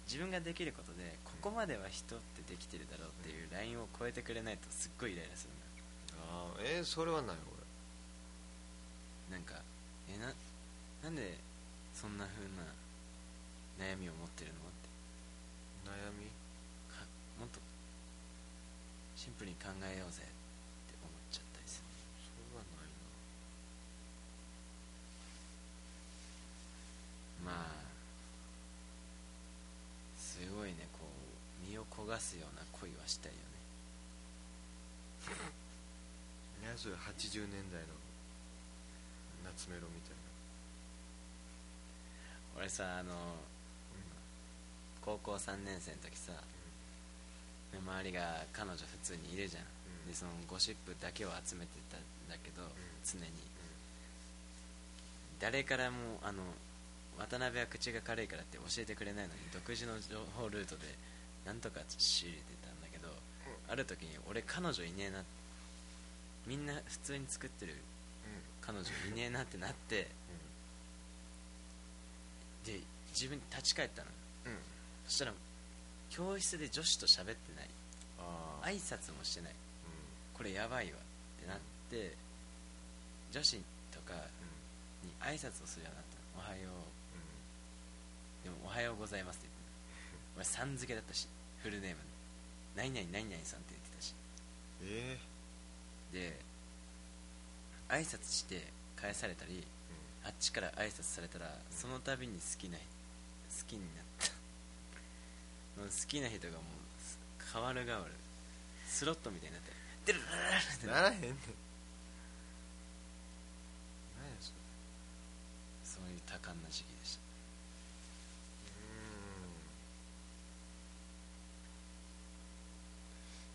自分ができることでここまでは人ってできてるだろうっていうラインを超えてくれないとすっごいイライラするんああえー、それはないだなんかえななんでそんな風な悩みを持ってるのって。俺悩み？シンプルに考えようぜって思っちゃったりする。それはないまあすごいねこう身を焦がすような恋はしたいよね。ないやそれ80年代の夏メロみたい俺さあの高校3年生の時さで周りが彼女普通にいるじゃん、うん。でそのゴシップだけを集めてたんだけど、常に。誰からもあの渡辺は口が軽いからって教えてくれないのに独自の情報ルートでなんとか仕入れてたんだけど、ある時に俺彼女いねえなみんな普通に作ってる彼女いねえなってなってで自分に立ち返ったの。うんうん。そしたら教室で女子と喋ってない。ああ挨拶もしてない。これやばいわってなって女子とかに挨拶をするようになったの。おはよう。でもおはようございますって言って 俺さん付けだったしフルネームで何々何々さんって言ってたし。ええで挨拶して返されたりあっちから挨拶されたらその度に好きな好きになった好きな人がもう変わる変わる。スロットみたいになって。デルルルならへんねん。何やそれ。そういう多感な時期でした。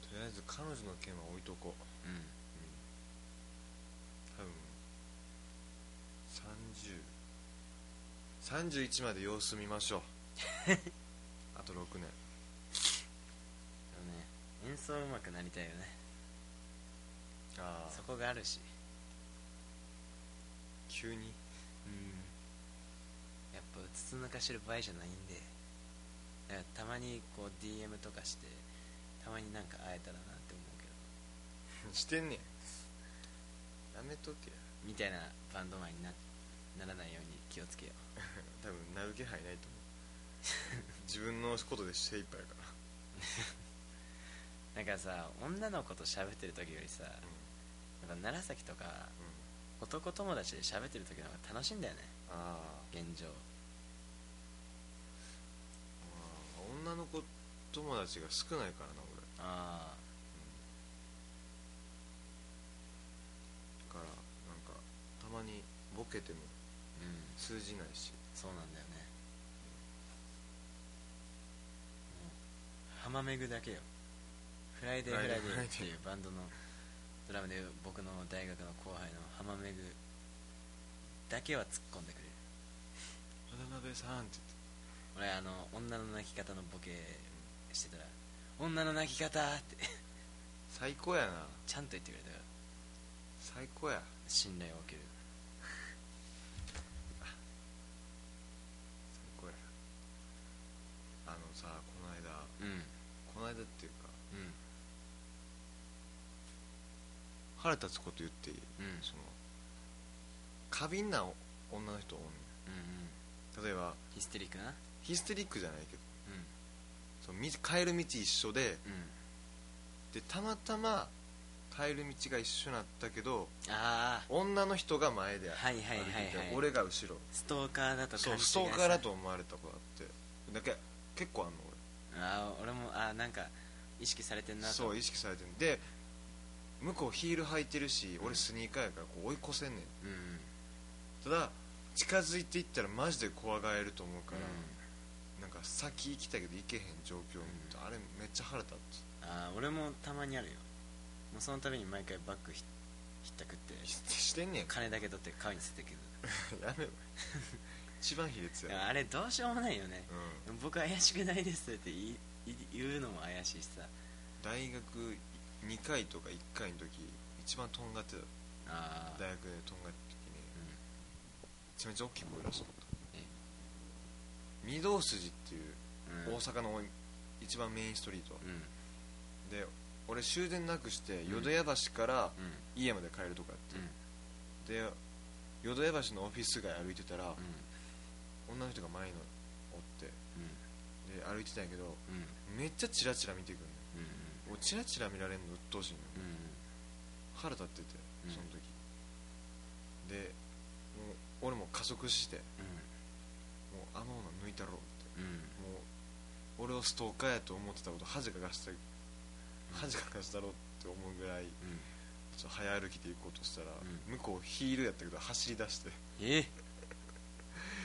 うん。とりあえず彼女の件は置いとこう。うん。多分。3031まで様子見ましょう あと6年。でもね演奏上手くなりたいよね。あそこがあるし。急に？うん。やっぱうつつ抜かしてる場合じゃないんで。だからたまにこう DM とかしてたまになんか会えたらなって思うけど。してんねん。やめとけ。みたいなバンドマンになならないように気をつけよう。多分なる気配ないと思う 自分のことで精一杯やから。なんかさ女の子と喋ってる時よりさやっぱ楢崎とかうん、うん、男友達で喋ってる時の方が楽しいんだよね。あ現状。女の子友達が少ないからな俺。あだからなんかたまにボケてもあうん。通じないし。そうなんだよねもう浜めぐだけよ。フライデーフライデーっていうバンドのドラムで僕の大学の後輩の浜めぐだけは突っ込んでくれる。渡辺さんって俺あの女の泣き方のボケしてたら「女の泣き方!」って。言って最高やな。ちゃんと言ってくれたから。最高や。信頼を受ける最高やあのさこの間うんこの間っていうかうん腹立つこと言っていい、うん。その過敏な女の人おんねうんうん。ん例えばヒステリックな？ヒステリックじゃないけど。うん。その道帰る道一緒でうん。でたまたま帰る道が一緒になったけどああ女の人が前ではいはいはいはい。歩いてて俺が後ろ。ストーカーだとそう勘違い。ストーカーだと思われたことあって。だけ結構あんのああ俺もああなんか意識されてんなと。俺そう意識されてるで向こうヒール履いてるし俺スニーカーやからこう追い越せんねん。ただ近づいていったらマジで怖がえると思うから、うん。なんか先行きたいけど行けへん状況を見ると、あれめっちゃ腹立つ。ああ俺もたまにあるよ。もうその度に毎回バッグひひったくってししてんねん。金だけ取って買いに捨ててくるやめろ。一番卑劣や。あれどうしようもないよね。う、ん、僕怪しくないですって言うのも怪しいしさ。大学2回とか1回の時一番とんがってた。大学でとんがった時にうん。めちゃめちゃ大きいボイラーしとった。え御堂筋っていううん。大阪の一番メインストリート。うん。で俺終電なくしてうん。淀屋橋からうん。家まで帰るとこやって。うん。で淀屋橋のオフィス街歩いてたらうん。女の人が前におって。うん。で歩いてたんやけどうん。めっちゃチラチラ見てくるもうチラチラ見られるの鬱陶しいのよ。うん。腹立っててうん。その時。でもう俺も加速してもうあの女抜いたろうって。うん。うんもう俺をストーカーやと思ってたこと恥かかした恥かかしたろうって思うぐらいちょっと早歩きで行こうとしたら、う向こうヒールやったけど走り出して。え？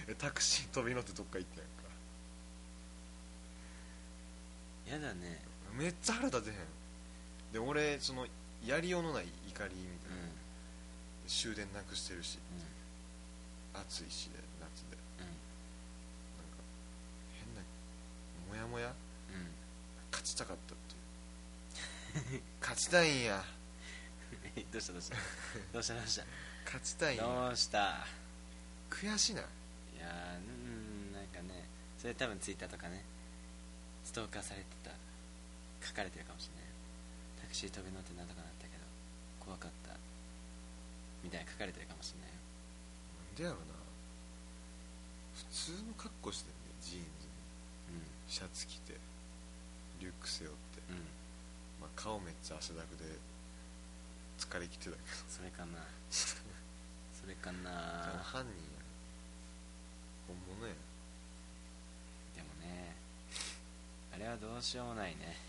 えタクシー飛び乗ってどっか行ってんやんか。やだねめっちゃ腹立てへん。で俺そのやりようのない怒りみうんたいな、終電なくしてるし。うん。暑いしで夏で。うん。なんか変なモヤモヤうん。勝ちたかったっていう。勝ちたいんや。えどうしたどうした？どうしたどうした？勝ちたいんや。どうした？悔しない？いやーうんなんかねそれ多分ツイッターとかねストーカーされてた書かれてるかもしれない。タクシー飛び乗ってなんとかなったけど怖かった。みたいな書かれてるかもしれないよ。なんでやろな。普通の格好してんねジーンズに。シャツ着て。リュック背負って、うん。うんまあ、顔めっちゃ汗だくで疲れきてたけど。それかな。それかな。犯人や本物やでもねあれはどうしようもないね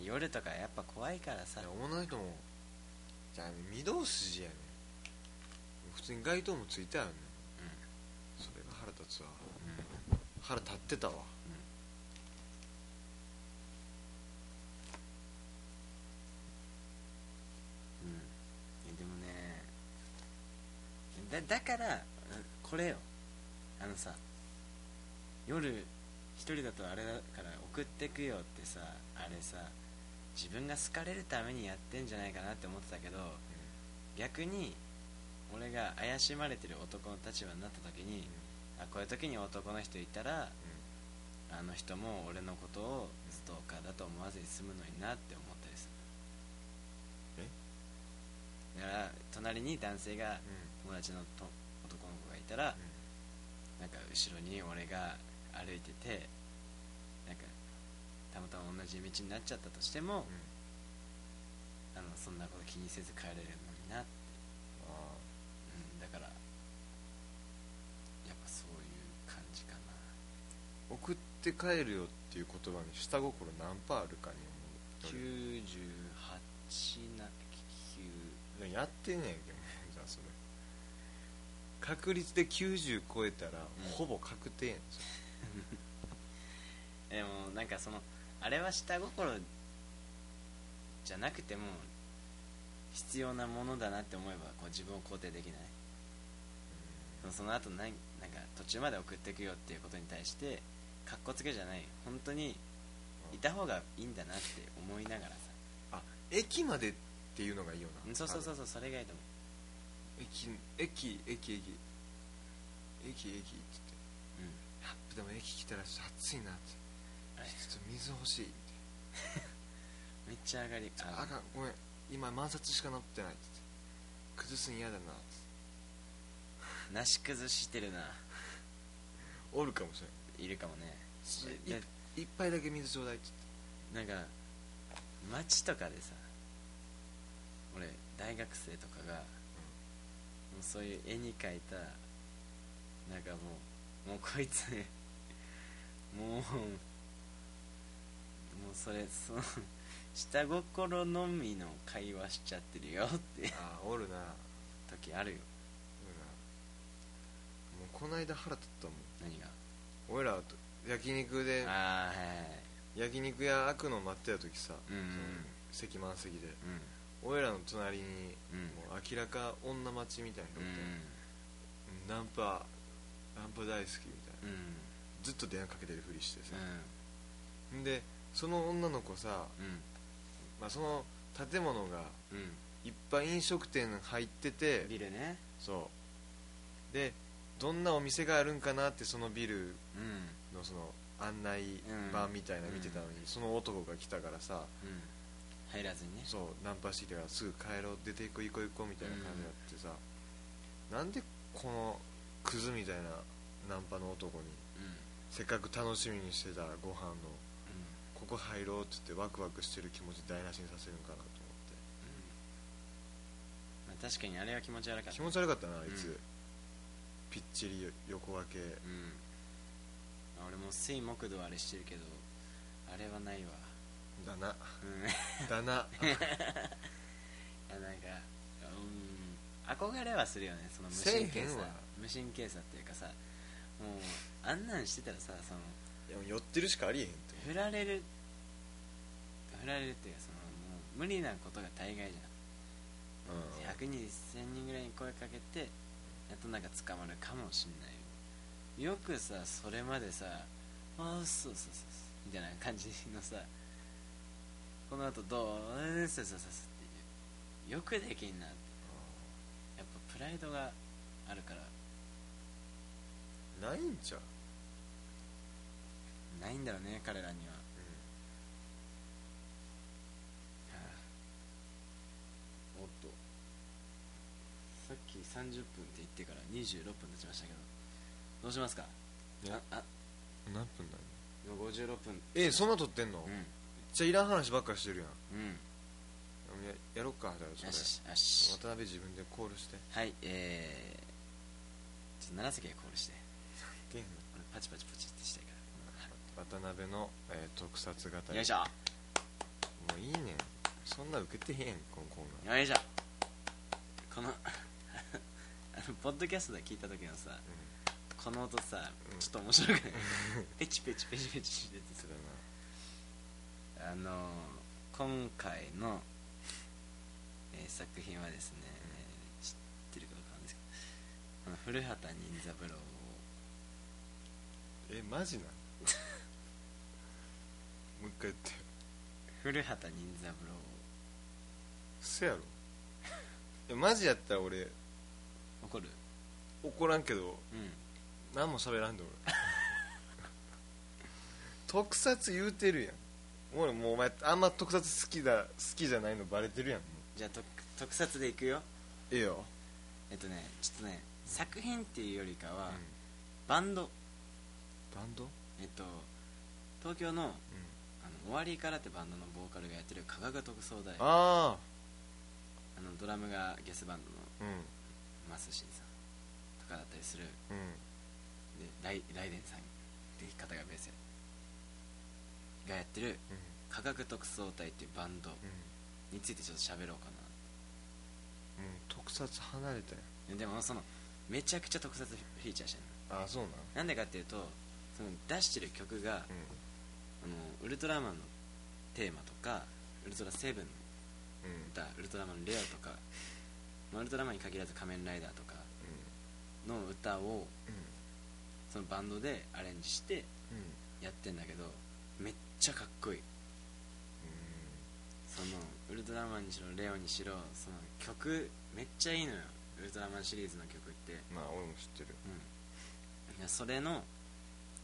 夜とかやっぱ怖いからさ。いや女の人もじゃあ御堂筋やね普通に街灯もついてあるねそれが腹立つわ。うん。うん腹立ってたわ。うん、でもねだだからうんこれよ。あのさ夜一人だとあれだから送ってくよってさあれさ自分が好かれるためにやってんじゃないかなって思ってたけど逆に俺が怪しまれてる男の立場になった時にあこういう時に男の人いたらあの人も俺のことをストーカーだと思わずに済むのになって思ったりする。だから隣に男性が友達のと男の子がいたらなんか後ろに俺が歩いててたまたま同じ道になっちゃったとしても、あのそんなこと気にせず帰れるのになって、あうん、だからやっぱそういう感じかな。ー送って帰るよっていう言葉に下心何パーあるかに思う。98な9やってんねんけどじゃあそれ。確率で90超えたら、うん。ほぼ確定やんで もなんかそのあれは下心じゃなくても必要なものだなって思えばこう自分を肯定できない。そのその後なんなんか途中まで送っていくよっていうことに対してかっこつけじゃない。本当にいた方がいいんだなって思いながらさ。あ駅までっていうのがいいよな。うんそうそうそうそうそれがいいと思駅駅駅駅駅駅って言って。う、うん、でも駅来たら暑いなってちょっと水欲しい。っ てめっちゃ上がり。あかん。ごめん。今満札しか乗ってないって。崩すん嫌だなって。なし崩してるな。おるかもしれないいるかもね。いで一杯だけ水ちょうだいって。なんか街とかでさ俺大学生とかが、もうそういう絵に描いたなんかもうもうこいつもうもうそれその 下心のみの会話しちゃってるよって。ああおるな。時あるよ。もうこの間腹立ったもん。何が？俺らと焼肉でああはいはいはい。焼肉屋開くの待ってた時さ、うんうん席満席でう俺らの隣に、うん。もう明らか女待ちみたいなって、ナンパナンパ大好きみたいな、うんうん。ずっと電話かけてるふりしてさ、うん。でその女の子さ、うん。まあ、その建物がうん。いっぱい飲食店入っててビルね。そう。でどんなお店があるんかなってそのビルうん。のその案内板みたいなの見てたのに、その男が来たからさうん。入らずにね。そうナンパしてきたからすぐ帰ろう出ていこう行こう行こうみたいな感じになってさ、なんでこのクズみたいなナンパの男にせっかく楽しみにしてたご飯のここ入ろうって言ってワクワクしてる気持ち台無しにさせるんかなと思って。まあ、確かにあれは気持ち悪かった。気持ち悪かったなあいつ、うん。ぴっちり横分け。うん。まあ俺も水木土あれしてるけどあれはないわ。だな。うん。いだな。やなんかうん。憧れはするよねその無神経さ。無神経さっていうかさもうあんなんしてたらさそのいやもう寄ってるしかありえへんって。振られる振られるっていうかそのもう無理なことが大概じゃん。うん。100人1000人ぐらいに声かけてやっとなんか捕まるかもしんないよ。よくさそれまでさああそうそうそうそうみたいな感じのさこの後どううんそうそうそうそうっていう。よくできんなって。やっぱプライドがあるから。ないんちゃう、ないんだろうね彼らには、はもっとあさっき30分って言ってから26分経ちましたけどどうしますか？いやああ。何分なの今56分。えそんな撮ってんの、うめっちゃいらん話ばっかりしてるやん。んうん。ややろっかじゃあそれ。よしよし。渡辺自分でコールして。はいえー、ちょっと奈良関がコールして。俺パチパチパチってしたいから。渡辺の、えー特撮型よいしょ。もういいねん。そんな受けてへんこのコーナー。よいしょ。この ポッドキャストで聞いた時のさこの音さうん。ちょっと面白くない？ペチペチペチペチしててそされなあのー、今回の、えー作品はですね、知ってるか分かんないですけど古畑任三郎を。えマジなん もう一回言ってよ。古畑任三郎せやろ。えマジやったら俺怒る。怒らんけどうん。何も喋らんで俺 特撮言うてるやん。俺もうお前あんま特撮好きだ好きじゃないのバレてるやん。もうじゃあ特特撮でいくよ。ええよ、えっとねちょっとね作品っていうよりかは、うん。バンド。バンド？えっと東京のうん。あの終わりからってバンドのボーカルがやってる加賀が特捜隊。ああのドラムがゲスバンドの。あうんマスシンさんとかだったりする。うん。でライライデンさんっていう方がベースがやってる科学特捜隊っていうバンドについてちょっと喋ろうかうん、うん、特撮離れたよなでもそのめちゃくちゃ特撮フィーチャーしてるああそうなん？のなんでかっていうとその出してる曲が、うあのウルトラマンのテーマとかウルトラセブンのんうん。歌ウルトラマンレアとか、まあ、ウルトラマンに限らず仮面ライダーとかの歌をそのバンドでアレンジしてやってんだけどめっちゃかっこいい。そのウルトラマンにしろレオにしろその曲めっちゃいいのよ。ウルトラマンシリーズの曲って。うんまあ俺も知ってる。うん。いやそれの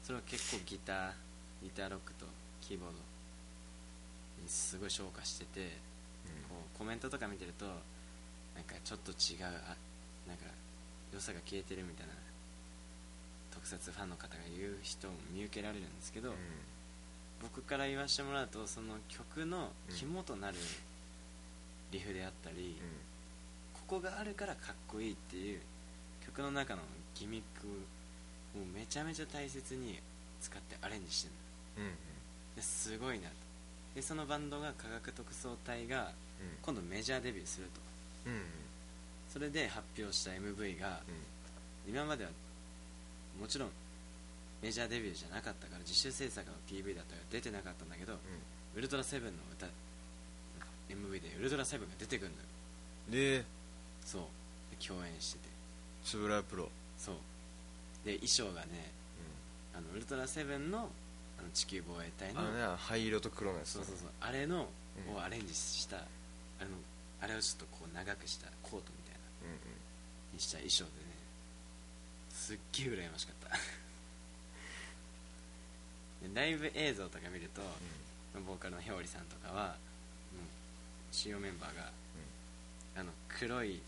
それを結構ギターギターロックとキーボードにすごい昇華しててこうコメントとか見てるとなんかちょっと違うあなんか良さが消えてるみたいな特撮ファンの方が言う人も見受けられるんですけど、うん。僕から言わせてもらうとその曲の肝となるリフであったり、ここがあるからかっこいいっていう曲の中のギミックをめちゃめちゃ大切に使ってアレンジしてるの。うんうん。ですごいなと。でそのバンドが科学特捜隊が今度メジャーデビューするとうん。うんそれで発表した MV が今まではもちろんメジャーデビューじゃなかったから自主制作の PV だったから出てなかったんだけど、ウルトラセブンの歌 MV でウルトラセブンが出てくるのよ。うんでそう。で共演してて。つぶらプロ。そう。で衣装がねあのウルトラセブンのあの地球防衛隊のあのね灰色と黒のやつ。そうそうそう。あれの、うん。をアレンジしたあのあれをちょっとこう長くしたコートみたいな。うんうんにした衣装でね。すっげえ羨ましかった。でライブ映像とか見ると、ボーカルのひょうりさんとかは、もう主要メンバーが、あの黒い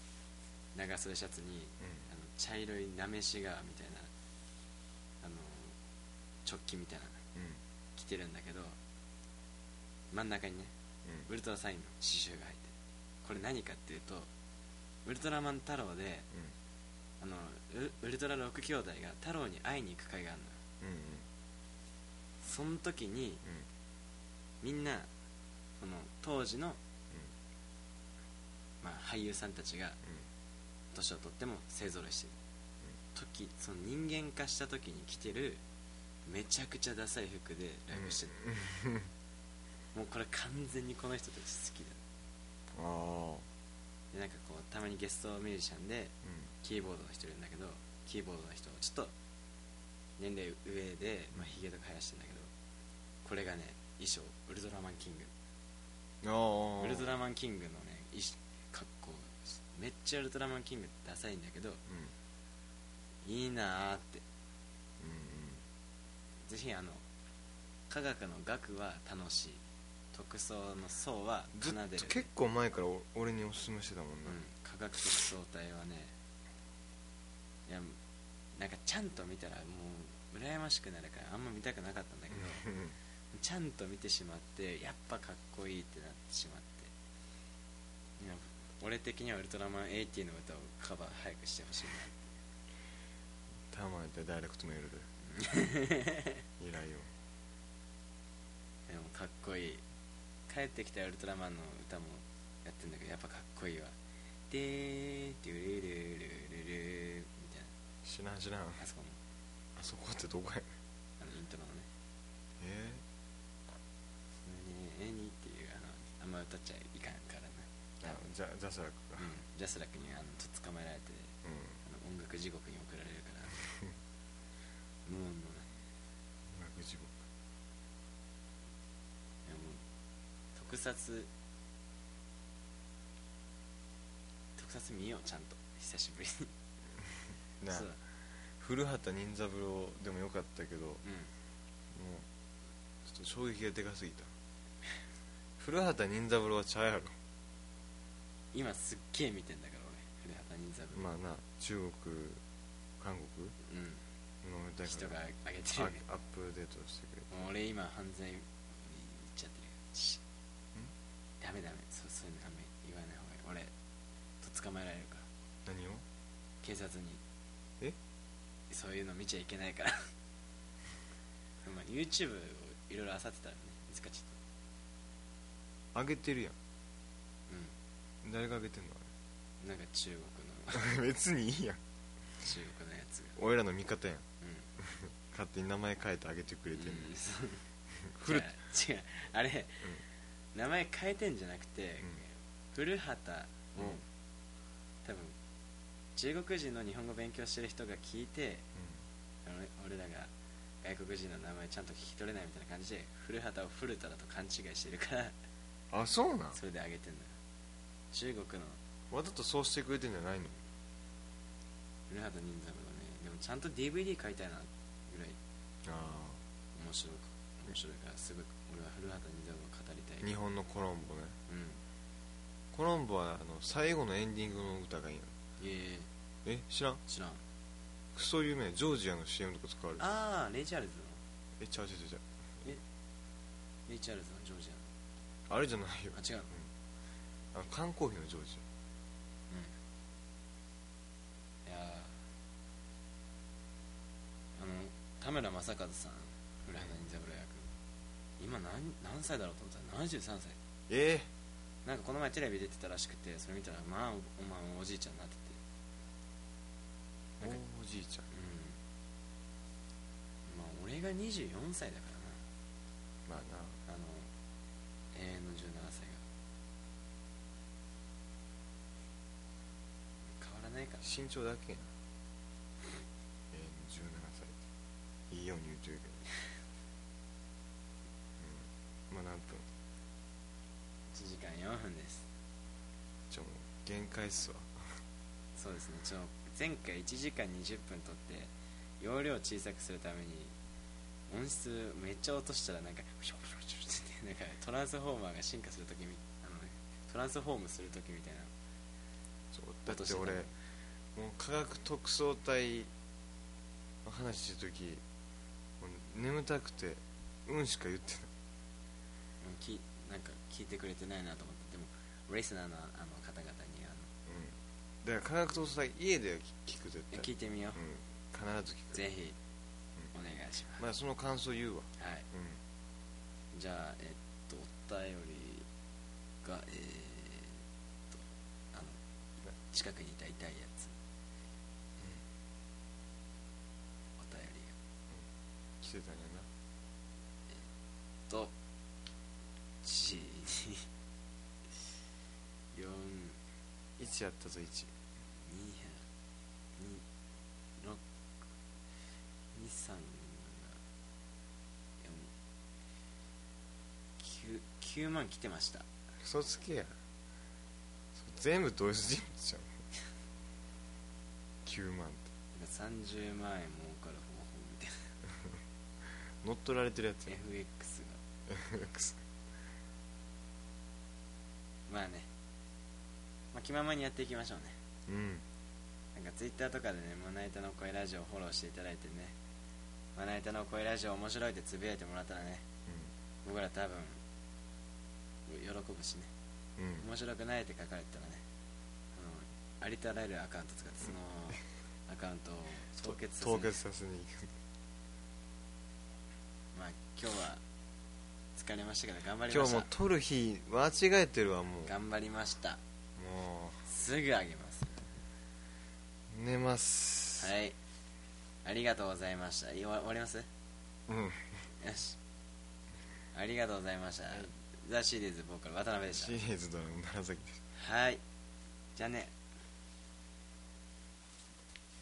長袖シャツに、あの茶色いなめしがみたいなあの直帰みたいなのうん。うん着てるんだけど真ん中にねウルトラサインの刺繍が入っこれ何かっていうとウルトラマン太郎であのウウルトラ6兄弟が太郎に会いに行く会があるのよ。うんうん。うんその時にみんなその当時の、まあ、俳優さんたちが年を取っても勢ぞろいしてる、時その人間化した時に着てるめちゃくちゃダサい服でライブしてる、もうこれ完全にこの人たち好きだでなんかこうたまにゲストミュージシャンでキーボードの人いるんだけどキーボードの人ちょっと年齢上で、まあ、ヒゲとか生やしてんだけどこれがね衣装ウルトラマンキング。ウルトラマンキングのね衣装格好めっちゃウルトラマンキングってダサいんだけどうん。いいなーって。うんぜひあの科学の学は楽しい特捜の層は奏でる。と結構前からお俺におすすめしてたもんな、うん、科学特捜隊はねいやなんかちゃんと見たらもう羨ましくなるからあんま見たくなかったんだけどちゃんと見てしまってやっぱかっこいいってなってしまって俺的にはウルトラマン80の歌をカバー早くしてほしいたまにダイレクトメールで。依頼を。なでもかっこいい帰ってきたウルトラマンの歌もやってんだけどやっぱかっこいいわ。でーデュルルルルルみたい知らん知らん。なあそこのあそこってどこや？あのイントロのね。え「何々」っていうあのあんま歌っちゃいかんからなー、あじゃジャスラックがうん、ジャスラックにあのとっ捕まえられてうん。あの音楽地獄に送られるから。無音のね音楽地獄いやもう特撮。特撮見ようちゃんと。久しぶりに。な そう。だ古畑任三郎でもよかったけどもううんちょっと衝撃がでかすぎた。古畑任三郎はちゃうやろ。今すっげえ見てんだから俺古畑任三郎。まあな中国韓国？うん。のだ人がから上げてるね。あアップデートしてくれもう俺今犯罪言っちゃってるよ。しダメダメ。そうそういうのあんま言わない方がいい。俺と捕まえられるから。何を？警察に。え？そういうの見ちゃいけないから。まあ YouTube をいろいろ漁ってたらね見つかっちゃっあげてるやん。たう誰があげてんのんなんか中国の。あ れ別にいいやん。中国のやつが。俺らの味方やん。う 勝手に名前変えてあげてくれん、てんのうん、違う違う。あれ、名前変えてんじゃなくて、うん。古畑を、うん。多分中国人の日本語勉強してる人が聞いて俺らが外国人の名前ちゃんと聞き取れないみたいな感じで古畑を古田だと勘違いしてるからあそうなん？それであげてんだよ。中国の。わざとそうしてくれてんじゃないの？古畑任三郎ね。でもちゃんと DVD 買いたいなぐらい。あ面白く面白いからすごい俺は古畑任三郎日本のコロンボね。うん。コロンボはあの最後のエンディングの歌がいいの。ええ。知らん？ー、知らん。クソ有名。ジョージアの CM とか使われる。ああレイチャールズの？えちゃうちゃうちゃうレイチャールズの？ジョージあれじゃないよ。アあ違うの？あの缶コーヒーのジョージいやー。あの田村正和さん古畑任三郎役今何何歳だろうと思ったら73歳。えなんかこの前テレビ出てたらしくてそれ見たらまあおお前おじいちゃんになってて。おじいちゃん。うん。まあ俺が24歳だからまあな。なあの永遠の17歳が。変わらないから。身長だけやな。えー、17歳。いいように言うてるけどうんまあ何分1時間4分です。ちょもう限界っすわ。そうですねちょ前回1時間20分撮って容量小さくするために音質めっちゃ落としたらなんかシュシュシュシュってなんかトランスフォーマーが進化するときみあのトランスフォームするときみたいな。そうだって俺もう科学特捜隊の話してる時もう眠たくてうんしか言ってないうんきなんか聞いてくれてないなと思ってでもレスナーのあの方々にあうん。だから科学特捜隊家では聞く絶の対聞いてみよう、うん。必ず聞く。ぜひお願いします、まあその感想言うわ。はい。うん。じゃあえっとお便りがえー、っとあの近くにいた痛いやつ、お便りが来てたんやと1 4な1やったぞ1 2 6 2 3 4 9, 9万来てました。嘘つけや。全部同一人物じゃん。9万。って30万円儲かる方法みたい乗っ取られてるやつなや FX が。FX まあね、まあ、気ままにやっていきましょうね。うん。なんかツイッターとかでねまな板の声ラジオをフォローしていただいてね。まな板の声ラジオ面白いってつぶやいてもらったらね僕ら多分喜ぶしね。うん。うん面白くないって書かれてたらねあのありとあらゆるアカウント使ってその アカウントを凍結させ凍結させに行く。まあ今日は疲れましたけど頑張り今日もうました撮る日間違えてるわもう。頑張りました。もすぐあげますう。寝ます。はい。ありがとうございました。い終わります？ようん。し。ありがとうございました、ザ・シリーズボーカル渡辺でした。シリーズドラム楢崎ですはい。じゃあね